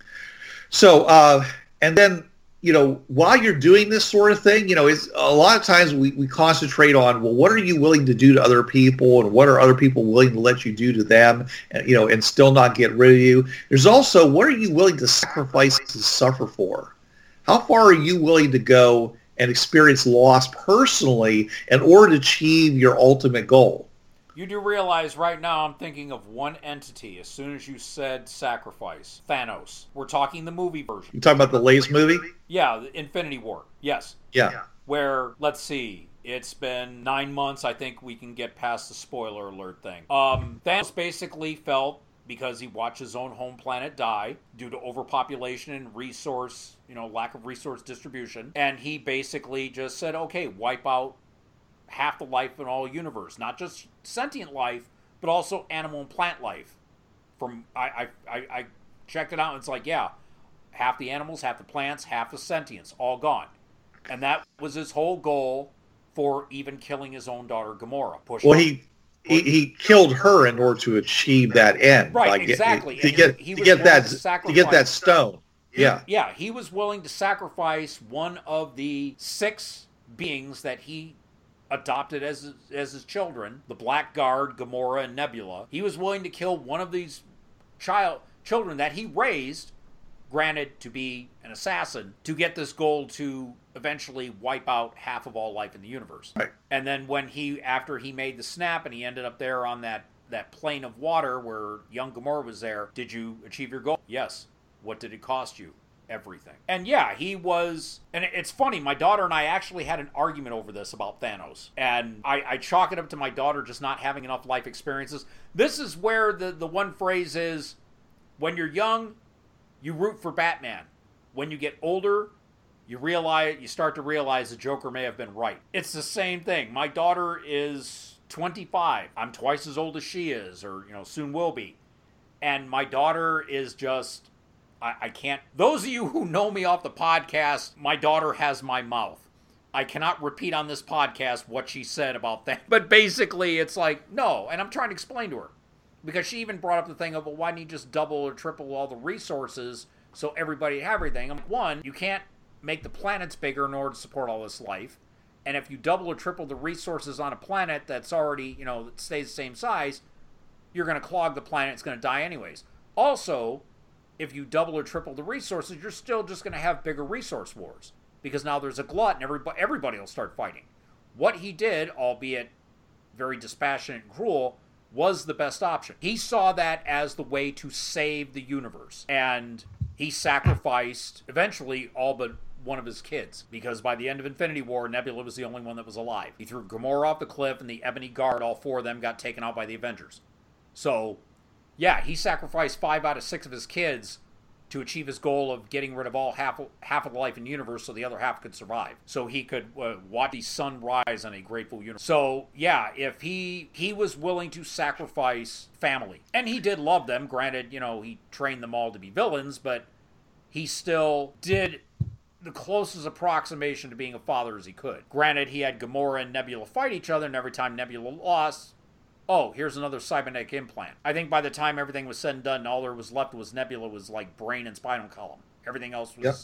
So, uh, and then you know, while you're doing this sort of thing, you know, it's a lot of times we, we concentrate on, well, what are you willing to do to other people and what are other people willing to let you do to them, and, you know, and still not get rid of you. There's also, what are you willing to sacrifice to suffer for? How far are you willing to go and experience loss personally in order to achieve your ultimate goal? You do realize right now I'm thinking of one entity as soon as you said sacrifice. Thanos. We're talking the movie version. You talking about the latest movie? Yeah, the Infinity War. Yes. Yeah. Where, let's see, it's been nine months. I think we can get past the spoiler alert thing. Um, Thanos basically felt because he watched his own home planet die due to overpopulation and resource, you know, lack of resource distribution. And he basically just said, okay, wipe out half the life in all universe, not just sentient life, but also animal and plant life. From I I, I checked it out, and it's like yeah, half the animals, half the plants, half the sentience, all gone, and that was his whole goal for even killing his own daughter Gamora. Push well, he, he he killed her in order to achieve that end. Right, exactly. to get to get that to, to get that stone. Yeah. Yeah, he was willing to sacrifice one of the six beings that he adopted as as his children, the Black Guard, Gamora, and Nebula. He was willing to kill one of these child children that he raised, granted to be an assassin, to get this goal to eventually wipe out half of all life in the universe. Right. And then when he after he made the snap and he ended up there on that that plane of water where young Gamora was there, did you achieve your goal? Yes. What did it cost you? Everything. And yeah, he was. And it's funny, my daughter and I actually had an argument over this about Thanos. And I, I chalk it up to my daughter just not having enough life experiences. This is where the, the one phrase is when you're young, you root for Batman. When you get older, you realize you start to realize the Joker may have been right. It's the same thing. My daughter is 25. I'm twice as old as she is, or you know, soon will be. And my daughter is just I, I can't. Those of you who know me off the podcast, my daughter has my mouth. I cannot repeat on this podcast what she said about that. But basically, it's like, no. And I'm trying to explain to her. Because she even brought up the thing of, well, why don't you just double or triple all the resources so everybody have everything? Um, one, you can't make the planets bigger in order to support all this life. And if you double or triple the resources on a planet that's already, you know, that stays the same size, you're going to clog the planet. It's going to die anyways. Also, if you double or triple the resources, you're still just going to have bigger resource wars because now there's a glut and everybody, everybody will start fighting. What he did, albeit very dispassionate and cruel, was the best option. He saw that as the way to save the universe. And he sacrificed eventually all but one of his kids because by the end of Infinity War, Nebula was the only one that was alive. He threw Gamora off the cliff, and the Ebony Guard, all four of them, got taken out by the Avengers. So yeah, he sacrificed five out of six of his kids to achieve his goal of getting rid of all half half of the life in the universe so the other half could survive. So he could uh, watch the sun rise on a grateful universe. So yeah if he he was willing to sacrifice family and he did love them. Granted you know he trained them all to be villains but he still did the closest approximation to being a father as he could. Granted he had gamora and nebula fight each other and every time nebula lost oh, here's another cybernetic implant. I think by the time everything was said and done, all there was left was Nebula was like brain and spinal column. Everything else was yep.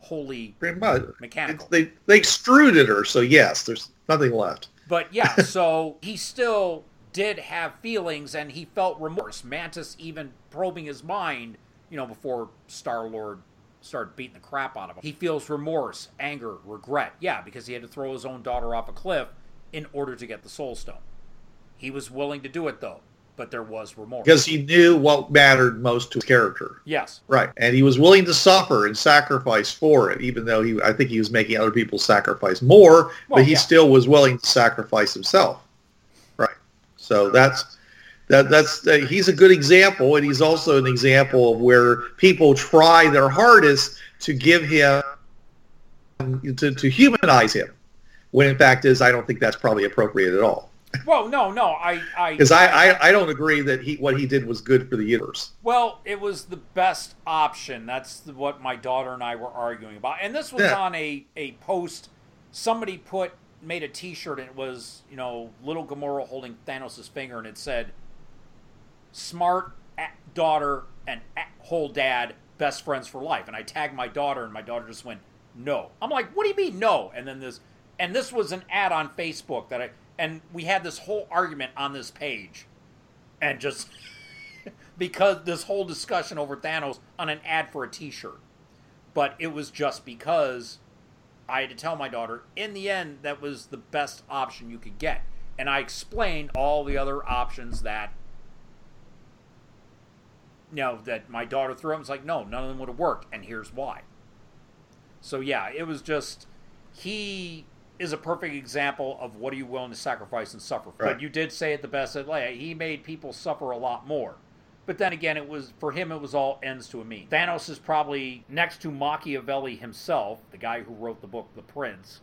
wholly Pretty much. mechanical. they they extruded her, so yes, there's nothing left. But yeah, so he still did have feelings and he felt remorse. Mantis even probing his mind, you know, before Star Lord started beating the crap out of him. He feels remorse, anger, regret. Yeah, because he had to throw his own daughter off a cliff in order to get the Soul Stone. He was willing to do it though, but there was remorse. Because he knew what mattered most to his character. Yes. Right. And he was willing to suffer and sacrifice for it, even though he I think he was making other people sacrifice more, well, but he yeah. still was willing to sacrifice himself. Right. So that's that that's uh, he's a good example and he's also an example of where people try their hardest to give him to, to humanize him when in fact is I don't think that's probably appropriate at all. Well, no, no, I, I, because I, I, I, don't agree that he what he did was good for the universe. Well, it was the best option. That's what my daughter and I were arguing about, and this was yeah. on a a post. Somebody put made a T-shirt, and it was you know little Gamora holding Thanos' finger, and it said, "Smart daughter and whole dad, best friends for life." And I tagged my daughter, and my daughter just went, no. I'm like, what do you mean no? And then this, and this was an ad on Facebook that I, and we had this whole argument on this page, and just because this whole discussion over Thanos on an ad for a T-shirt, but it was just because I had to tell my daughter. In the end, that was the best option you could get, and I explained all the other options that you know, that my daughter threw up. It's like, no, none of them would have worked, and here's why. So yeah, it was just he is a perfect example of what are you willing to sacrifice and suffer for. Right. But you did say it the best. That like, he made people suffer a lot more. But then again, it was for him. It was all ends to a mean. Thanos is probably next to Machiavelli himself, the guy who wrote the book The Prince,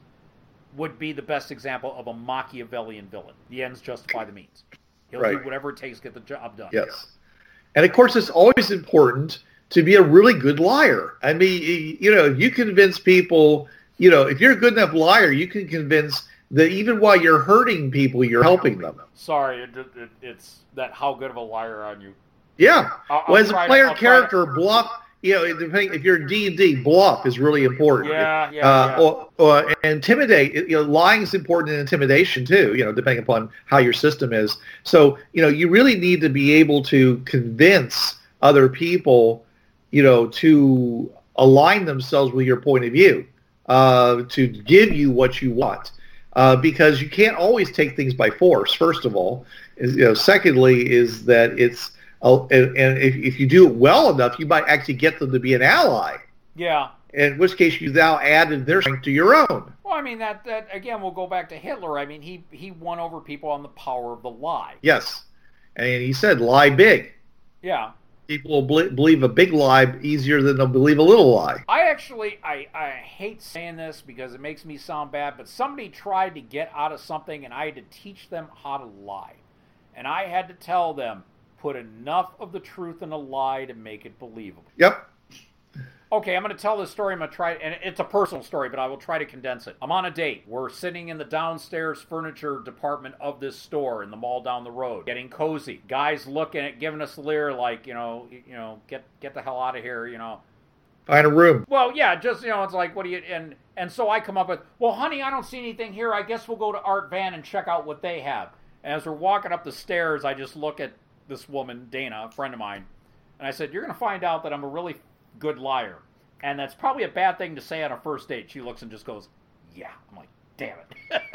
would be the best example of a Machiavellian villain. The ends justify the means. He'll Right. do whatever it takes to get the job done. Yes. And of course, it's always important to be a really good liar. I mean, you know, you convince people, you know, if you're a good enough liar, you can convince that even while you're hurting people, you're helping them. Sorry, it, it, it's that how good of a liar are you? Yeah. I'll- I'll well, as a to- player to- character, bluff, you know, depending if you're D and D, bluff is really important. Yeah, yeah, Uh, yeah. Or, or intimidate. You know, lying is important in intimidation too. You know, depending upon how your system is. So, you know, you really need to be able to convince other people, you know, to align themselves with your point of view, uh, to give you what you want, uh, because you can't always take things by force. First of all, is, you know, secondly is that it's uh, and, and if, if you do it well enough, you might actually get them to be an ally Yeah. in which case you now added their strength to your own. Well, I mean that that again, we'll go back to Hitler. I mean, he he won over people on the power of the lie. Yes. And he said, lie big. Yeah. People will bel- believe a big lie easier than they'll believe a little lie. I actually I, I hate saying this because it makes me sound bad, but somebody tried to get out of something and I had to teach them how to lie. And I had to tell them, put enough of the truth in a lie to make it believable. Yep. Okay, I'm going to tell this story. I'm going to try, and it's a personal story, but I will try to condense it. I'm on a date. We're sitting in the downstairs furniture department of this store in the mall down the road, getting cozy. Guys looking at, giving us a leer, like you know, you know, get get the hell out of here, you know. Find a room. Well, yeah, just you know, it's like, what do you? And and so I come up with, well, honey, I don't see anything here. I guess we'll go to Art Van and check out what they have. And as we're walking up the stairs, I just look at this woman, Dana, a friend of mine, and I said, you're going to find out that I'm a really good liar, and that's probably a bad thing to say on a first date. She looks and just goes, yeah. I'm like, damn it.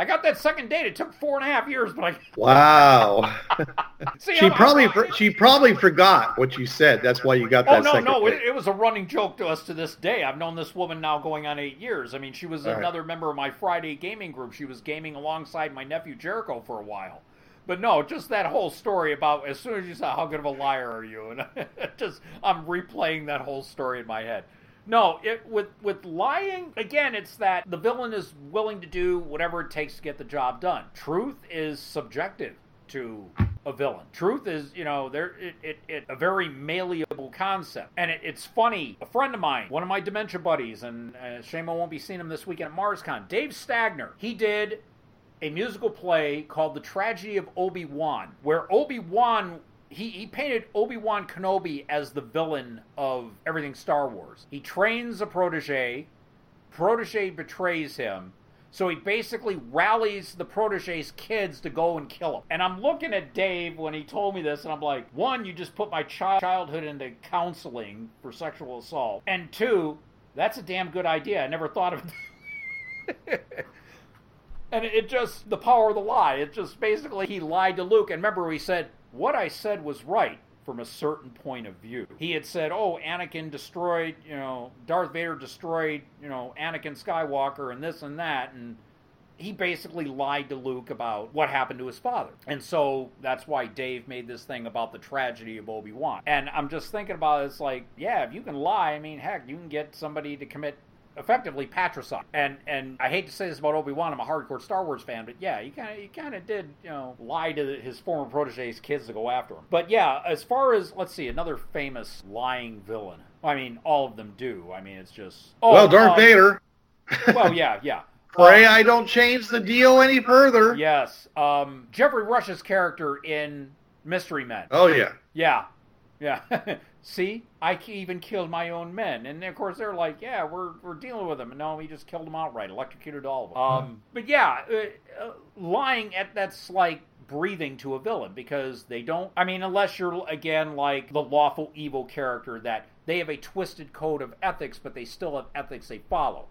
I got that second date. It took four and a half years, but I Wow. see. she I'm- probably I'm- she probably forgot what you said. That's why you got that. Oh that no, second. no! date. It, it was a running joke to us to this day. I've known this woman now going on eight years. I mean, she was All right. another member of my Friday gaming group. She was gaming alongside my nephew Jericho for a while. But no, just that whole story about as soon as you said how good of a liar are you, and just I'm replaying that whole story in my head. No, it with with lying again, it's that the villain is willing to do whatever it takes to get the job done. Truth is subjective to a villain. Truth is, you know, there it, it, it a very malleable concept, and it, it's funny. A friend of mine, one of my dementia buddies, and uh, shame I won't be seeing him this weekend at MarsCon. Dave Stagner. He did a musical play called The Tragedy of Obi Wan, where Obi Wan he, he painted Obi Wan Kenobi as the villain of everything Star Wars. He trains a protege, protege betrays him, so he basically rallies the protege's kids to go and kill him. And I'm looking at Dave when he told me this, and I'm like, one, you just put my chi- childhood into counseling for sexual assault, and two, that's a damn good idea. I never thought of it. And it just, the power of the lie. It just basically, he lied to Luke. And remember, he said, What I said was right from a certain point of view. He had said, Oh, Anakin destroyed, you know, Darth Vader destroyed, you know, Anakin Skywalker and this and that. And he basically lied to Luke about what happened to his father. And so that's why Dave made this thing about the tragedy of Obi Wan. And I'm just thinking about it, it's like, yeah, if you can lie, I mean, heck, you can get somebody to commit effectively patricide. And and I hate to say this about Obi Wan. I'm a hardcore Star Wars fan, but yeah, he kind of he kind of did you know lie to his former protege's kids to go after him. But yeah, as far as let's see, another famous lying villain. I mean, all of them do. I mean, it's just oh, well, Darth um, Vader. Well, yeah, yeah. Pray I don't change the deal any further. Yes. Um, Geoffrey Rush's character in Mystery Men. Oh yeah. Yeah. Yeah. see, I even killed my own men. And of course, they're like, yeah, we're, we're dealing with them. And no, he just killed them outright, electrocuted all of them. Um, but yeah, uh, uh, lying at that's like breathing to a villain because they don't. I mean, unless you're again like the lawful evil character that they have a twisted code of ethics, but they still have ethics they follow.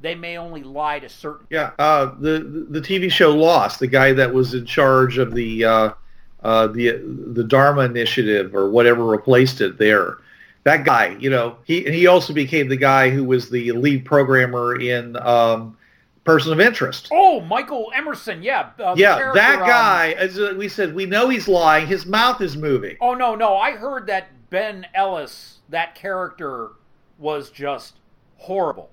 They may only lie to certain. Yeah, uh, the the TV show Lost, the guy that was in charge of the uh, uh, the the Dharma Initiative or whatever replaced it there. That guy, you know, he he also became the guy who was the lead programmer in um, Person of Interest. Oh, Michael Emerson, yeah, uh, yeah, that um, guy. As we said, we know he's lying. His mouth is moving. Oh no, no, I heard that Ben Ellis, that character, was just horrible.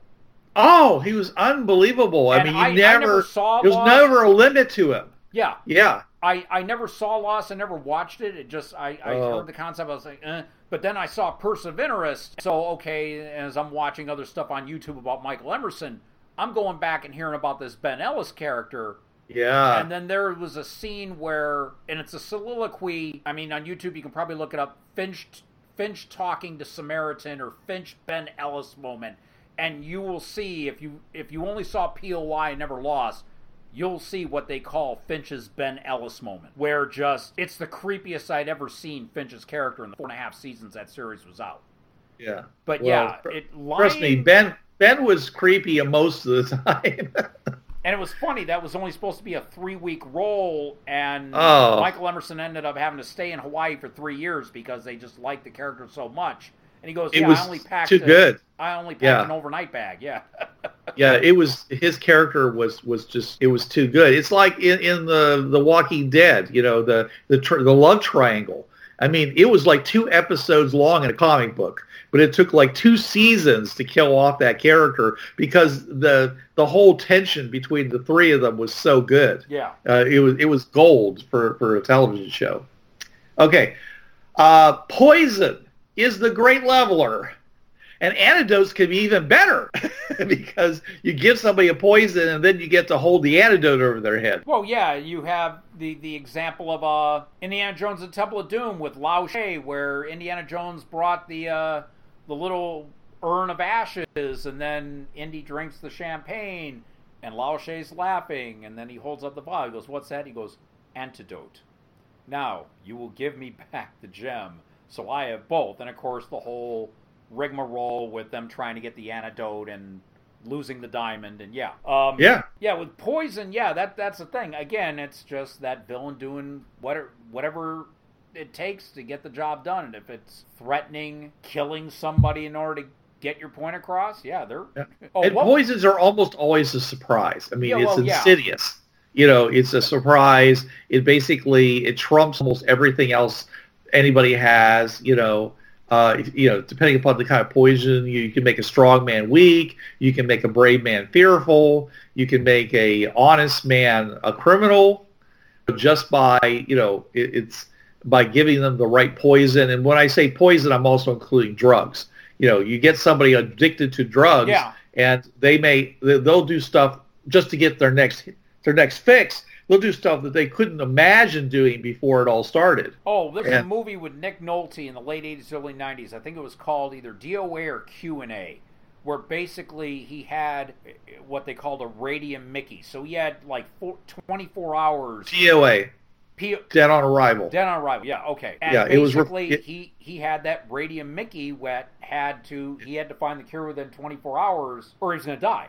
Oh, he was unbelievable. I mean, you I- I never, never saw there was never a limit to him. Yeah, Yeah, I, I never saw Lost. I never watched it. It just I, I Oh. heard the concept. I was like, eh. But then I saw Perseverance. So okay, as I'm watching other stuff on YouTube about Michael Emerson, I'm going back and hearing about this Ben Ellis character. yeah. And then there was a scene where, and it's a soliloquy. I mean, on YouTube you can probably look it up. Finch, Finch talking to Samaritan or Finch Ben Ellis moment, and you will see if you if you only saw POI and never lost, you'll see what they call Finch's Ben Ellis moment, where just it's the creepiest I'd ever seen Finch's character in the four and a half seasons that series was out. yeah. But Well, yeah, it Trust me, Ben Ben was creepy most of the time. And it was funny that was only supposed to be a three week role, and Oh. Michael Emerson ended up having to stay in Hawaii for three years because they just liked the character so much. And he goes, It "Yeah, was I only packed too a- good. I only packed Yeah. an overnight bag. Yeah, yeah, it was his character was was just it was too good. It's like in, in the the Walking Dead, you know, the the tr- the love triangle. I mean, it was like two episodes long in a comic book, but it took like two seasons to kill off that character because the the whole tension between the three of them was so good. yeah. Uh, it was it was gold for for a television show. Okay, uh, poison is the great leveler, and antidotes can be even better because you give somebody a poison and then you get to hold the antidote over their head. Well, yeah, you have the the example of uh, Indiana Jones and Temple of Doom with Lao Che, where Indiana Jones brought the uh, the little urn of ashes, and then Indy drinks the champagne, and Lao Che's laughing, and then he holds up the bottle. He goes, "What's that?" He goes, "Antidote." Now you will give me back the gem, so I have both. And of course, the whole rigmarole with them trying to get the antidote and losing the diamond, and yeah, um, Yeah, yeah, with poison, yeah, that that's the thing. Again, it's just that villain doing whatever whatever it takes to get the job done. And if it's threatening killing somebody in order to get your point across, yeah, they're Yeah. oh, and poisons are almost always a surprise. I mean, Yeah, it's well, yeah. insidious. You know, it's a surprise. It basically it trumps almost everything else anybody has. You know, uh, you know, depending upon the kind of poison, you, you can make a strong man weak. You can make a brave man fearful. You can make a honest man a criminal just by you know it, it's by giving them the right poison. And when I say poison, I'm also including drugs. You know, you get somebody addicted to drugs, Yeah. and they may they'll do stuff just to get their next their next fix. They'll do stuff that they couldn't imagine doing before it all started. Oh, there's a movie with Nick Nolte in the late '80s, early '90s. I think it was called either DOA or Q and A, where basically he had what they called a radium Mickey. So he had like four, 24 hours. DOA, P- Dead on Arrival. Dead on arrival. Yeah, okay. And Yeah, it was re- he he had that radium Mickey that had to he had to find the cure within 24 hours or he's going to die.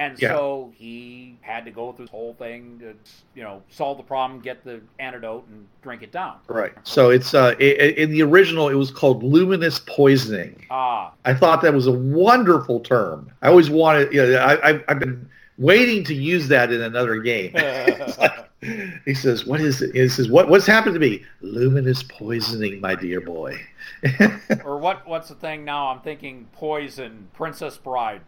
And Yeah. so he had to go through this whole thing to you know solve the problem, get the antidote, and drink it down. Right. So it's uh, i- i- in the original, it was called luminous poisoning. Ah, I thought that was a wonderful term. I always wanted, you know, I, I, I've been waiting to use that in another game. Like- he says, "What is it?" He says, "What what's happened to me? Luminous poisoning, my dear boy." or what? What's the thing now? I'm thinking poison, Princess Bride,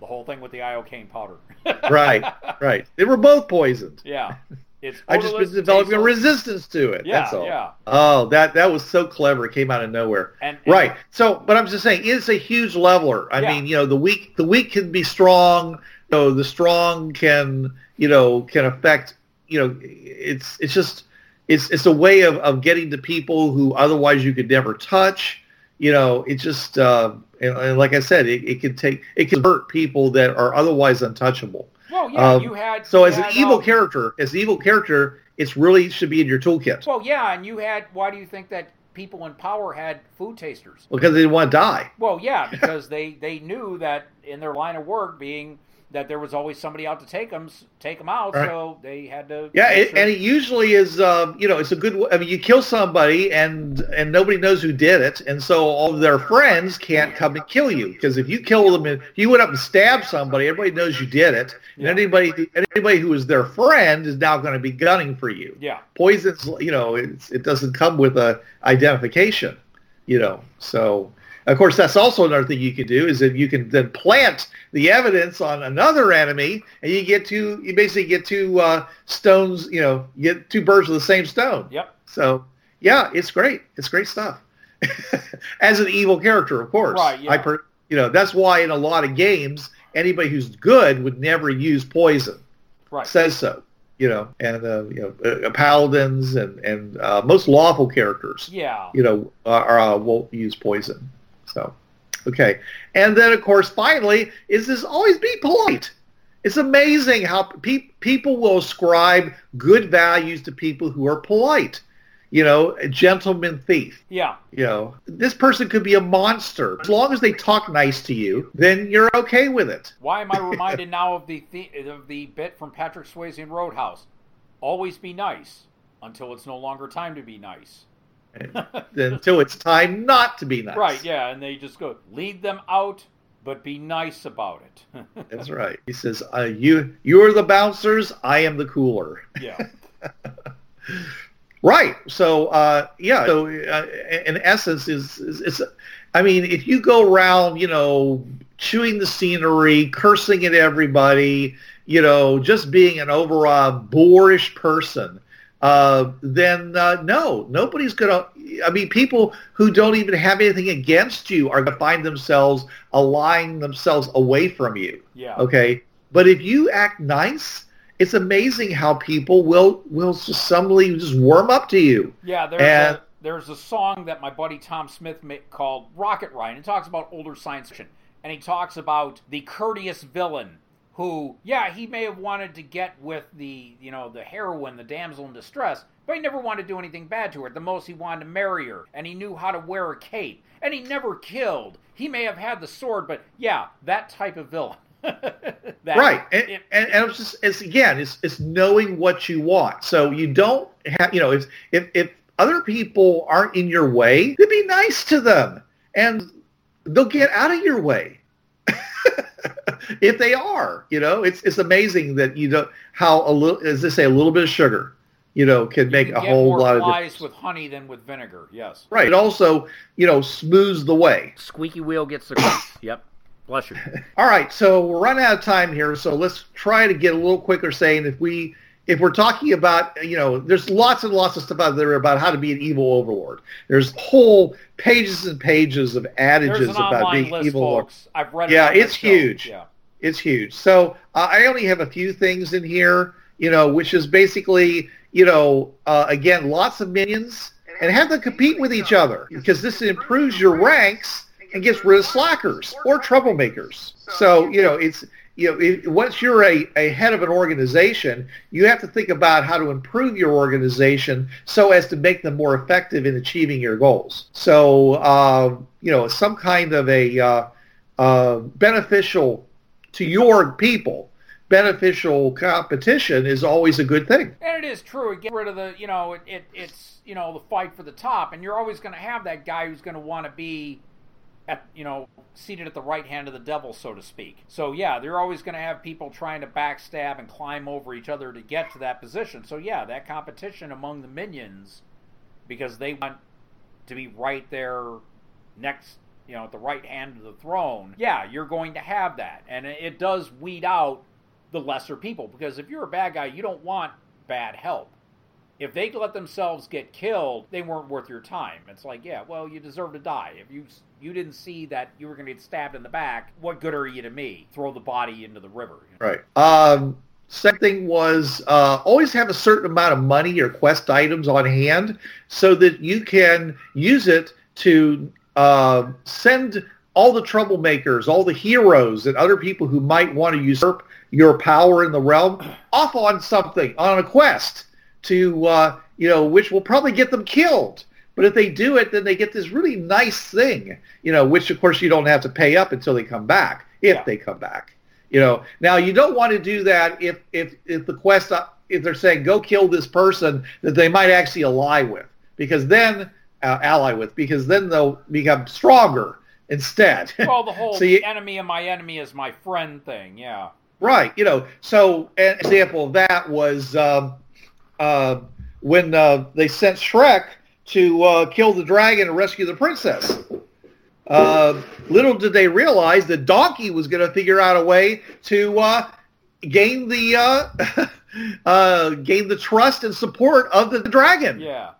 the whole thing with the iocane powder. right, right. They were both poisoned. yeah, it's. I just been developing a resistance to it. Yeah, that's all. yeah. Oh, that that was so clever. It came out of nowhere. And, and Right. So, but I'm just saying, it's a huge leveler. I Yeah. mean, you know, the weak the weak can be strong. You know, the strong can you know can affect. You know, it's it's just it's it's a way of of getting to people who otherwise you could never touch. You know, it just uh, and, and like I said, it, it can take it can hurt people that are otherwise untouchable. Well, yeah, Um, you had So you as an evil um, character, as an evil character, it's really should be in your toolkit Well, yeah, and you had. Why do you think that people in power had food tasters? because they didn't want to die. Well, yeah, because they they knew that in their line of work, being that there was always somebody out to take them take them out, Right. so they had to. Yeah, it, sure- and it usually is, um, you know, it's a good. I mean, you kill somebody, and and nobody knows who did it, and so all of their friends can't come and kill you because if you kill them, and if you went up and stabbed somebody, everybody knows you did it, and Yeah. anybody anybody who is their friend is now going to be gunning for you. yeah, Poison's, you know, it's, it doesn't come with a identification, you know, so. Of course, that's also another thing you can do is that you can then plant the evidence on another enemy, and you get two. You basically get two uh, stones. You know, you get two birds with the same stone. yep, So, yeah, it's great. It's great stuff. As an evil character, of course. Right, yeah. I per, you know, that's why in a lot of games, anybody who's good would never use poison. right. Says so. You know, and uh, you know, uh, paladins and and uh, most lawful characters yeah, you know, are, uh, won't use poison. So, okay. And then, of course, finally, is this always be polite. It's amazing how pe- people will ascribe good values to people who are polite. You know, a gentleman thief. yeah, You know, this person could be a monster. As long as they talk nice to you, then you're okay with it. Why am I reminded now of the, the of the bit from Patrick Swayze in Roadhouse? Always be nice until it's no longer time to be nice. Until it's time not to be nice. Right, yeah, and they just go lead them out, but be nice about it. That's right. He says, uh, "You, you're the bouncers. I am the cooler." yeah, Right. So, uh, yeah. So, uh, in essence, is, is it's. I mean, if you go around, you know, chewing the scenery, cursing at everybody, you know, just being an overall boorish person, uh, then uh, no, nobody's gonna. I mean, people who don't even have anything against you are gonna find themselves aligning themselves away from you. yeah. Okay. But if you act nice, it's amazing how people will will just suddenly just warm up to you. Yeah, there's And- a, there's a song that my buddy Tom Smith ma- called Rocket Ride. It talks about older science fiction, and he talks about the courteous villain who, yeah, he may have wanted to get with the you know the heroine, the damsel in distress, but he never wanted to do anything bad to her. At the most, he wanted to marry her, and he knew how to wear a cape, and he never killed. He may have had the sword, but yeah, that type of villain. That- right. And, it- and, and it's just it's again it's it's knowing what you want. So you don't have you know if if if other people aren't in your way, then be nice to them and they'll get out of your way. if they are, you know, it's it's amazing that you don't how a little as they say a little bit of sugar, you know, can make you a can get whole more lot of flies difference. with honey than with vinegar. Yes. Right. It also, you know, smooths the way. Squeaky wheel gets the grease. yep. Bless you. All right, so we're running out of time here, so let's try to get a little quicker. Saying if we if we're talking about you know, there's lots and lots of stuff out there about how to be an evil overlord. There's whole pages and pages of adages about being list, evil. folks. I've read. Yeah, it's huge. Yeah. It's huge. So uh, I only have a few things in here, you know, which is basically you know, uh, again, lots of minions and have them compete with each other because this improves your ranks and gets rid of slackers or troublemakers. So, you know, it's, you know, once you're a, a head of an organization, you have to think about how to improve your organization so as to make them more effective in achieving your goals. So, uh, you know, some kind of a uh, uh, beneficial to your people, beneficial competition is always a good thing. And it is true. It gets rid of the, you know, it, it it's, you know, the fight for the top, and you're always going to have that guy who's going to want to be, at, you know, seated at the right hand of the devil, so to speak. So yeah, they're always going to have people trying to backstab and climb over each other to get to that position. So yeah, that competition among the minions, because they want to be right there next you know at the right hand of the throne yeah you're going to have that and it does weed out the lesser people because if you're a bad guy you don't want bad help if they let themselves get killed they weren't worth your time it's like yeah well you deserve to die if you you didn't see that you were going to get stabbed in the back what good are you to me throw the body into the river Right. Um, second thing was uh, always have a certain amount of money or quest items on hand so that you can use it to uh, send all the troublemakers, all the heroes, and other people who might want to usurp your power in the realm off on something, on a quest to, uh, you know, which will probably get them killed. But if they do it, then they get this really nice thing, you know, which of course you don't have to pay up until they come back, if Yeah. they come back. You know, now you don't want to do that if if if the quest uh, if they're saying go kill this person that they might actually ally with, because then uh, ally with, because then they'll become stronger instead. Well, the whole So you- enemy of my enemy is my friend thing. Yeah. Right. You know, so an example of that was um, uh, when uh, they sent Shrek to uh, kill the dragon and rescue the princess. Uh, little did they realize that Donkey was going to figure out a way to uh, gain the uh, uh, gain the trust and support of the dragon. Yeah.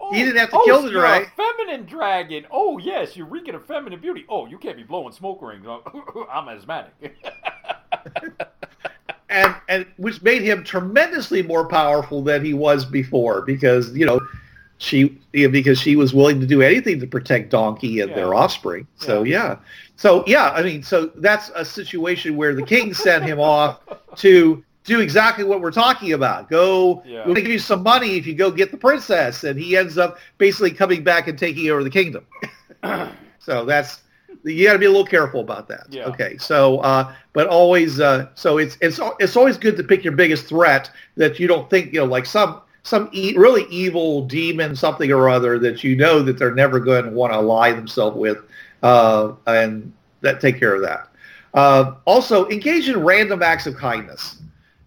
Oh, He didn't have to oh, kill the you're dragon. A feminine dragon. Oh yes, you're reeking of feminine beauty. Oh, you can't be blowing smoke rings. I'm asthmatic. and and which made him tremendously more powerful than he was before because you know she you know, because she was willing to do anything to protect Donkey and their offspring. So yeah. So yeah, I mean, so that's a situation where the king sent him off to do exactly what we're talking about. Go, Yeah. we'll give you some money if you go get the princess, and he ends up basically coming back and taking over the kingdom. so that's you got to be a little careful about that. Yeah. Okay. So, uh, but always, uh, so it's it's it's always good to pick your biggest threat that you don't think you know, like some some e- really evil demon, something or other that you know that they're never going to want to ally themselves with, uh, and that take care of that. Uh, also, engage in random acts of kindness.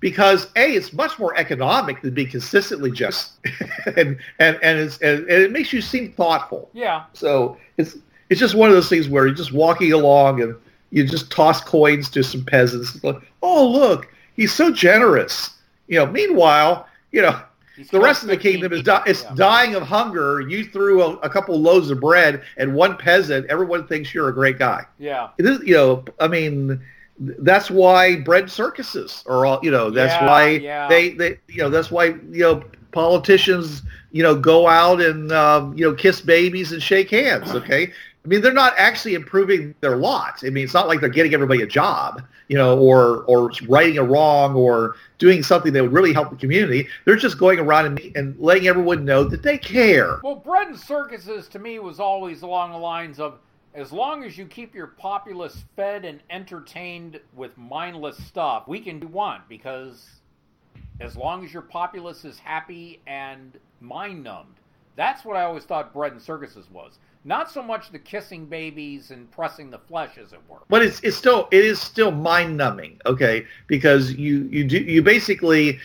Because a, it's much more economic than being consistently just, and and and, it's, and, and it makes you seem thoughtful. yeah. So it's it's just one of those things where you're just walking along and you just toss coins to some peasants. It's like, oh look, he's so generous. You know. Meanwhile, you know, He's the rest of the kingdom is di- is Yeah. dying of hunger. You threw a, a couple loaves of bread and one peasant. Everyone thinks you're a great guy. Yeah. Is, you know, I mean, that's why bread circuses are all, you know, that's Yeah, why yeah. they, they, you know, that's why, you know, politicians, you know, go out and, um, you know, kiss babies and shake hands. Okay. I mean, they're not actually improving their lot. I mean, it's not like they're getting everybody a job, you know, or, or righting a wrong or doing something that would really help the community. They're just going around and, and letting everyone know that they care. Well, bread and circuses to me was always along the lines of as long as you keep your populace fed and entertained with mindless stuff, we can do one because as long as your populace is happy and mind numbed, that's what I always thought bread and circuses was. Not so much the kissing babies and pressing the flesh, as it were. but it's it's still it is still mind numbing okay because you you do you basically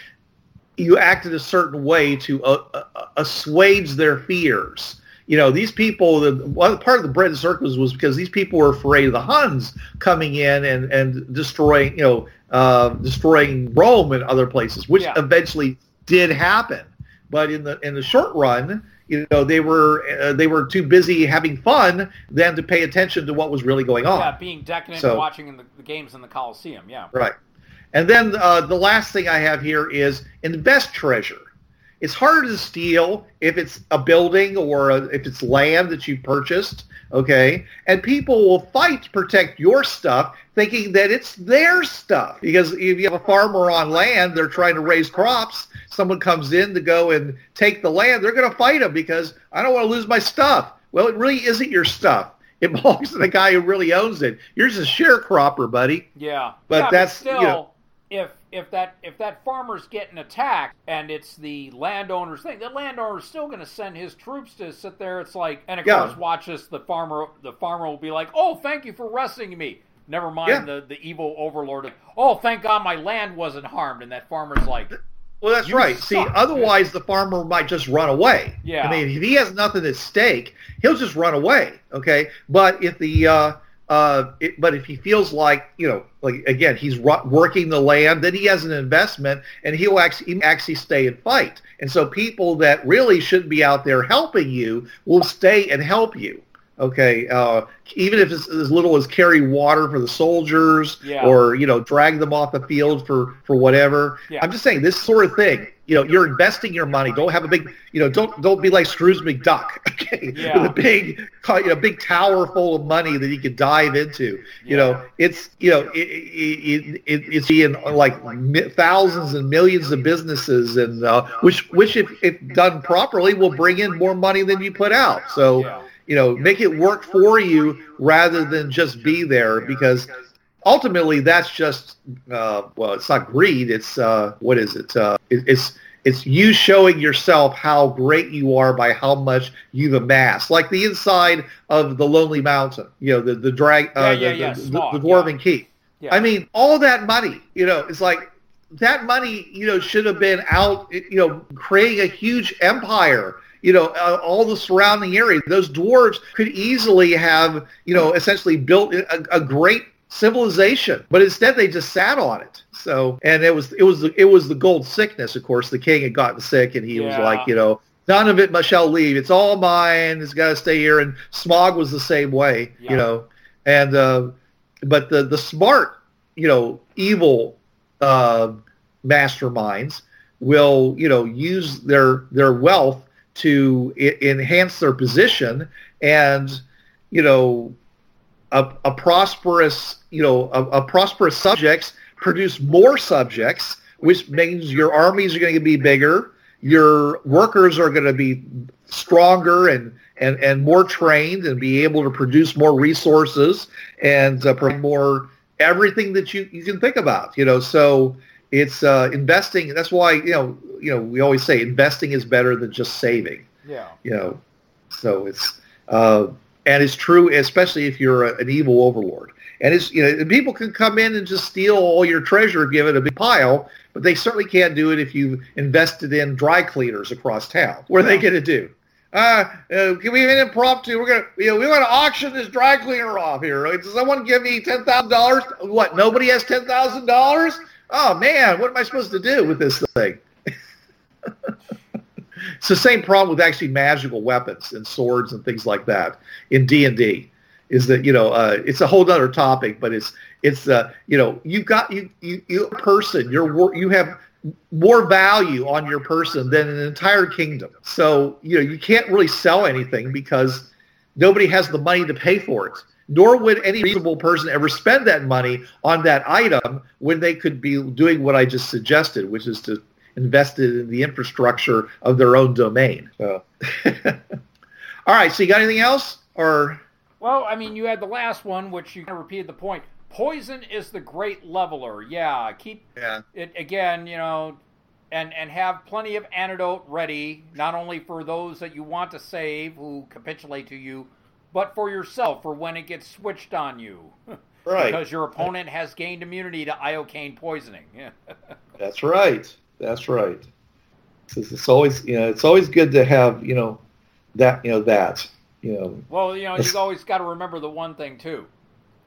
you acted a certain way to uh, uh, assuage their fears you know these people the part of the bread and circles was because these people were afraid of the huns coming in and and destroying you know uh, destroying rome and other places which Yeah. eventually did happen but in the in the short run you know they were uh, they were too busy having fun than to pay attention to what was really going on Yeah, being decadent So- watching in the, the games in the Coliseum. Yeah. Right. And then uh, the last thing I have here is invest treasure. It's harder to steal if it's a building or a, if it's land that you purchased, okay? And people will fight to protect your stuff thinking that it's their stuff. Because if you have a farmer on land, they're trying to raise crops. Someone comes in to go and take the land, they're going to fight them because I don't want to lose my stuff. Well, it really isn't your stuff. It belongs to the guy who really owns it. You're just a sharecropper, buddy. Yeah, But Yeah, that's, still, you know- if if that if that farmer's getting attacked and it's the landowner's thing, the landowner's still going to send his troops to sit there. It's like, and of Yeah. course, watch this. The farmer the farmer will be like, "Oh, thank you for rescuing me." Never mind Yeah. the the evil overlord of, "Oh, thank God my land wasn't harmed." And that farmer's like, Well, that's You right. See, suck. otherwise the farmer might just run away. Yeah. I mean, if he has nothing at stake, he'll just run away. Okay. But if the uh, uh, it, but if he feels like you know, like again, he's working the land, then he has an investment, and he'll actually he actually stay and fight. And so people that really shouldn't be out there helping you will stay and help you. Okay, uh, even if it's as little as carry water for the soldiers, Yeah. or you know, drag them off the field for for whatever. Yeah. I'm just saying this sort of thing. you know, you're investing your money. Don't have a big, you know, don't don't be like Scrooge McDuck, okay, Yeah. with a big, you know, big tower full of money that you could dive into. You know, it's you know, it, it, it, it's in like thousands and millions of businesses, and uh, which which if, if done properly will bring in more money than you put out. So. You know, make it work for you rather than just be there because ultimately that's just uh, well it's not greed. It's uh, what is it? Uh, it it's it's you showing yourself how great you are by how much you've amassed. Like the inside of the lonely mountain you know the the drag uh, Yeah, yeah, the, yeah, the, the, the dwarven keep. I mean all that money you know it's like that money you know should have been out you know creating a huge empire you know uh, all the surrounding area. Those dwarves could easily have you know essentially built a, a great civilization but instead they just sat on it. So and it was it was it was the gold sickness of course. The king had gotten sick and he was like you know none of it shall leave. It's all mine. It's got to stay here. And Smaug was the same way Yeah. you know. And uh, but the the smart you know evil uh, masterminds will you know use their their wealth to I- enhance their position and you know a, a prosperous you know a, a prosperous subjects produce more subjects which means your armies are going to be bigger your workers are going to be stronger and and, and more trained and be able to produce more resources and uh, more everything that you, you can think about you know? So it's uh, investing that's why you know you know we always say investing is better than just saving Yeah. you know so it's uh, and it's true especially if you're a, an evil overlord and it's you know people can come in and just steal all your treasure give it a big pile but they certainly can't do it if you've invested in dry cleaners across town what are they going to do uh, uh, can we have an impromptu? We're gonna, you know, we want to auction this dry cleaner off here. Does someone give me ten thousand dollars? What? Nobody has ten thousand dollars? Oh man, what am I supposed to do with this thing? it's the same problem with actually magical weapons and swords and things like that in D and D. Is that you know uh, it's a whole other topic, but it's it's uh, you know you've got you you you a person you're you have more value on your person than an entire kingdom. So you know you can't really sell anything because nobody has the money to pay for it. Nor would any reasonable person ever spend that money on that item when they could be doing what I just suggested, which is to invest it in the infrastructure of their own domain. So. All right. So you got anything else, or Well, I mean, you had the last one, which you kind of repeated the point. Poison is the great leveler. Yeah, keep yeah, it again. You know, and and have plenty of antidote ready, not only for those that you want to save who capitulate to you, but for yourself for when it gets switched on you. right? because your opponent has gained immunity to iocane poisoning. Yeah. That's right. That's right. It's, it's always you know it's always good to have you know that you know that you know Well, you know, you've always got to remember the one thing too.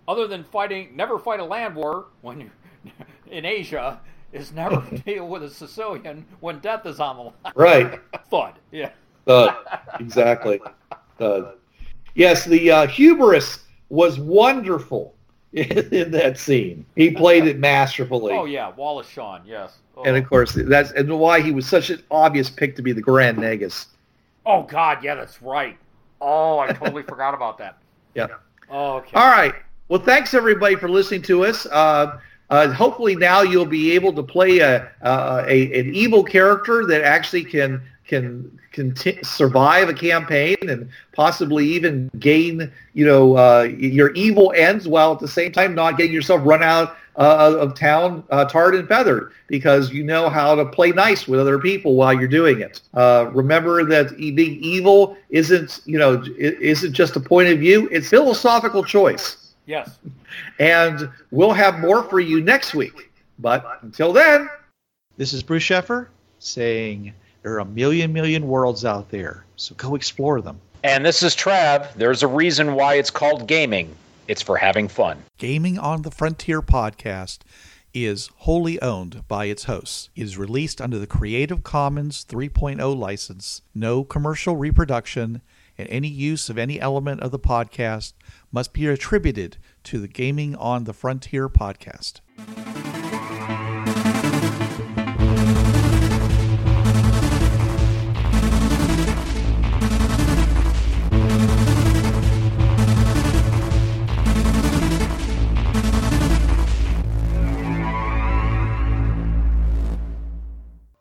Other than fighting, never fight a land war when you're in Asia is never deal with a Sicilian when death is on the line. right. Thud. Yeah. Uh, exactly. Uh, yes, the uh, hubris was wonderful in, that scene. He played it masterfully. Oh yeah, Wallace Shawn. Yes. Oh. And of course, that's and why he was such an obvious pick to be the Grand Negus. oh God, yeah, that's right. Oh, I totally forgot about that. Yeah. Oh, okay. All right. Well, thanks everybody for listening to us. Uh, uh, hopefully now you'll be able to play a, uh, a an evil character that actually can can conti- survive a campaign and possibly even gain you know uh, your evil ends while at the same time not getting yourself run out uh, of town uh, tarred and feathered because you know how to play nice with other people while you're doing it. Uh, remember that being evil isn't you know isn't just a point of view; it's philosophical choice. Yes. And we'll have more for you next week. But until then, This is Bruce Sheffer saying there are a million, million worlds out there, so go explore them. And this is Trav. There's a reason why it's called gaming. It's for having fun. Gaming on the Frontier podcast is wholly owned by its hosts. It is released under the Creative Commons 3.0 license. No commercial reproduction and any use of any element of the podcast must be attributed to the Gaming on the Frontier podcast.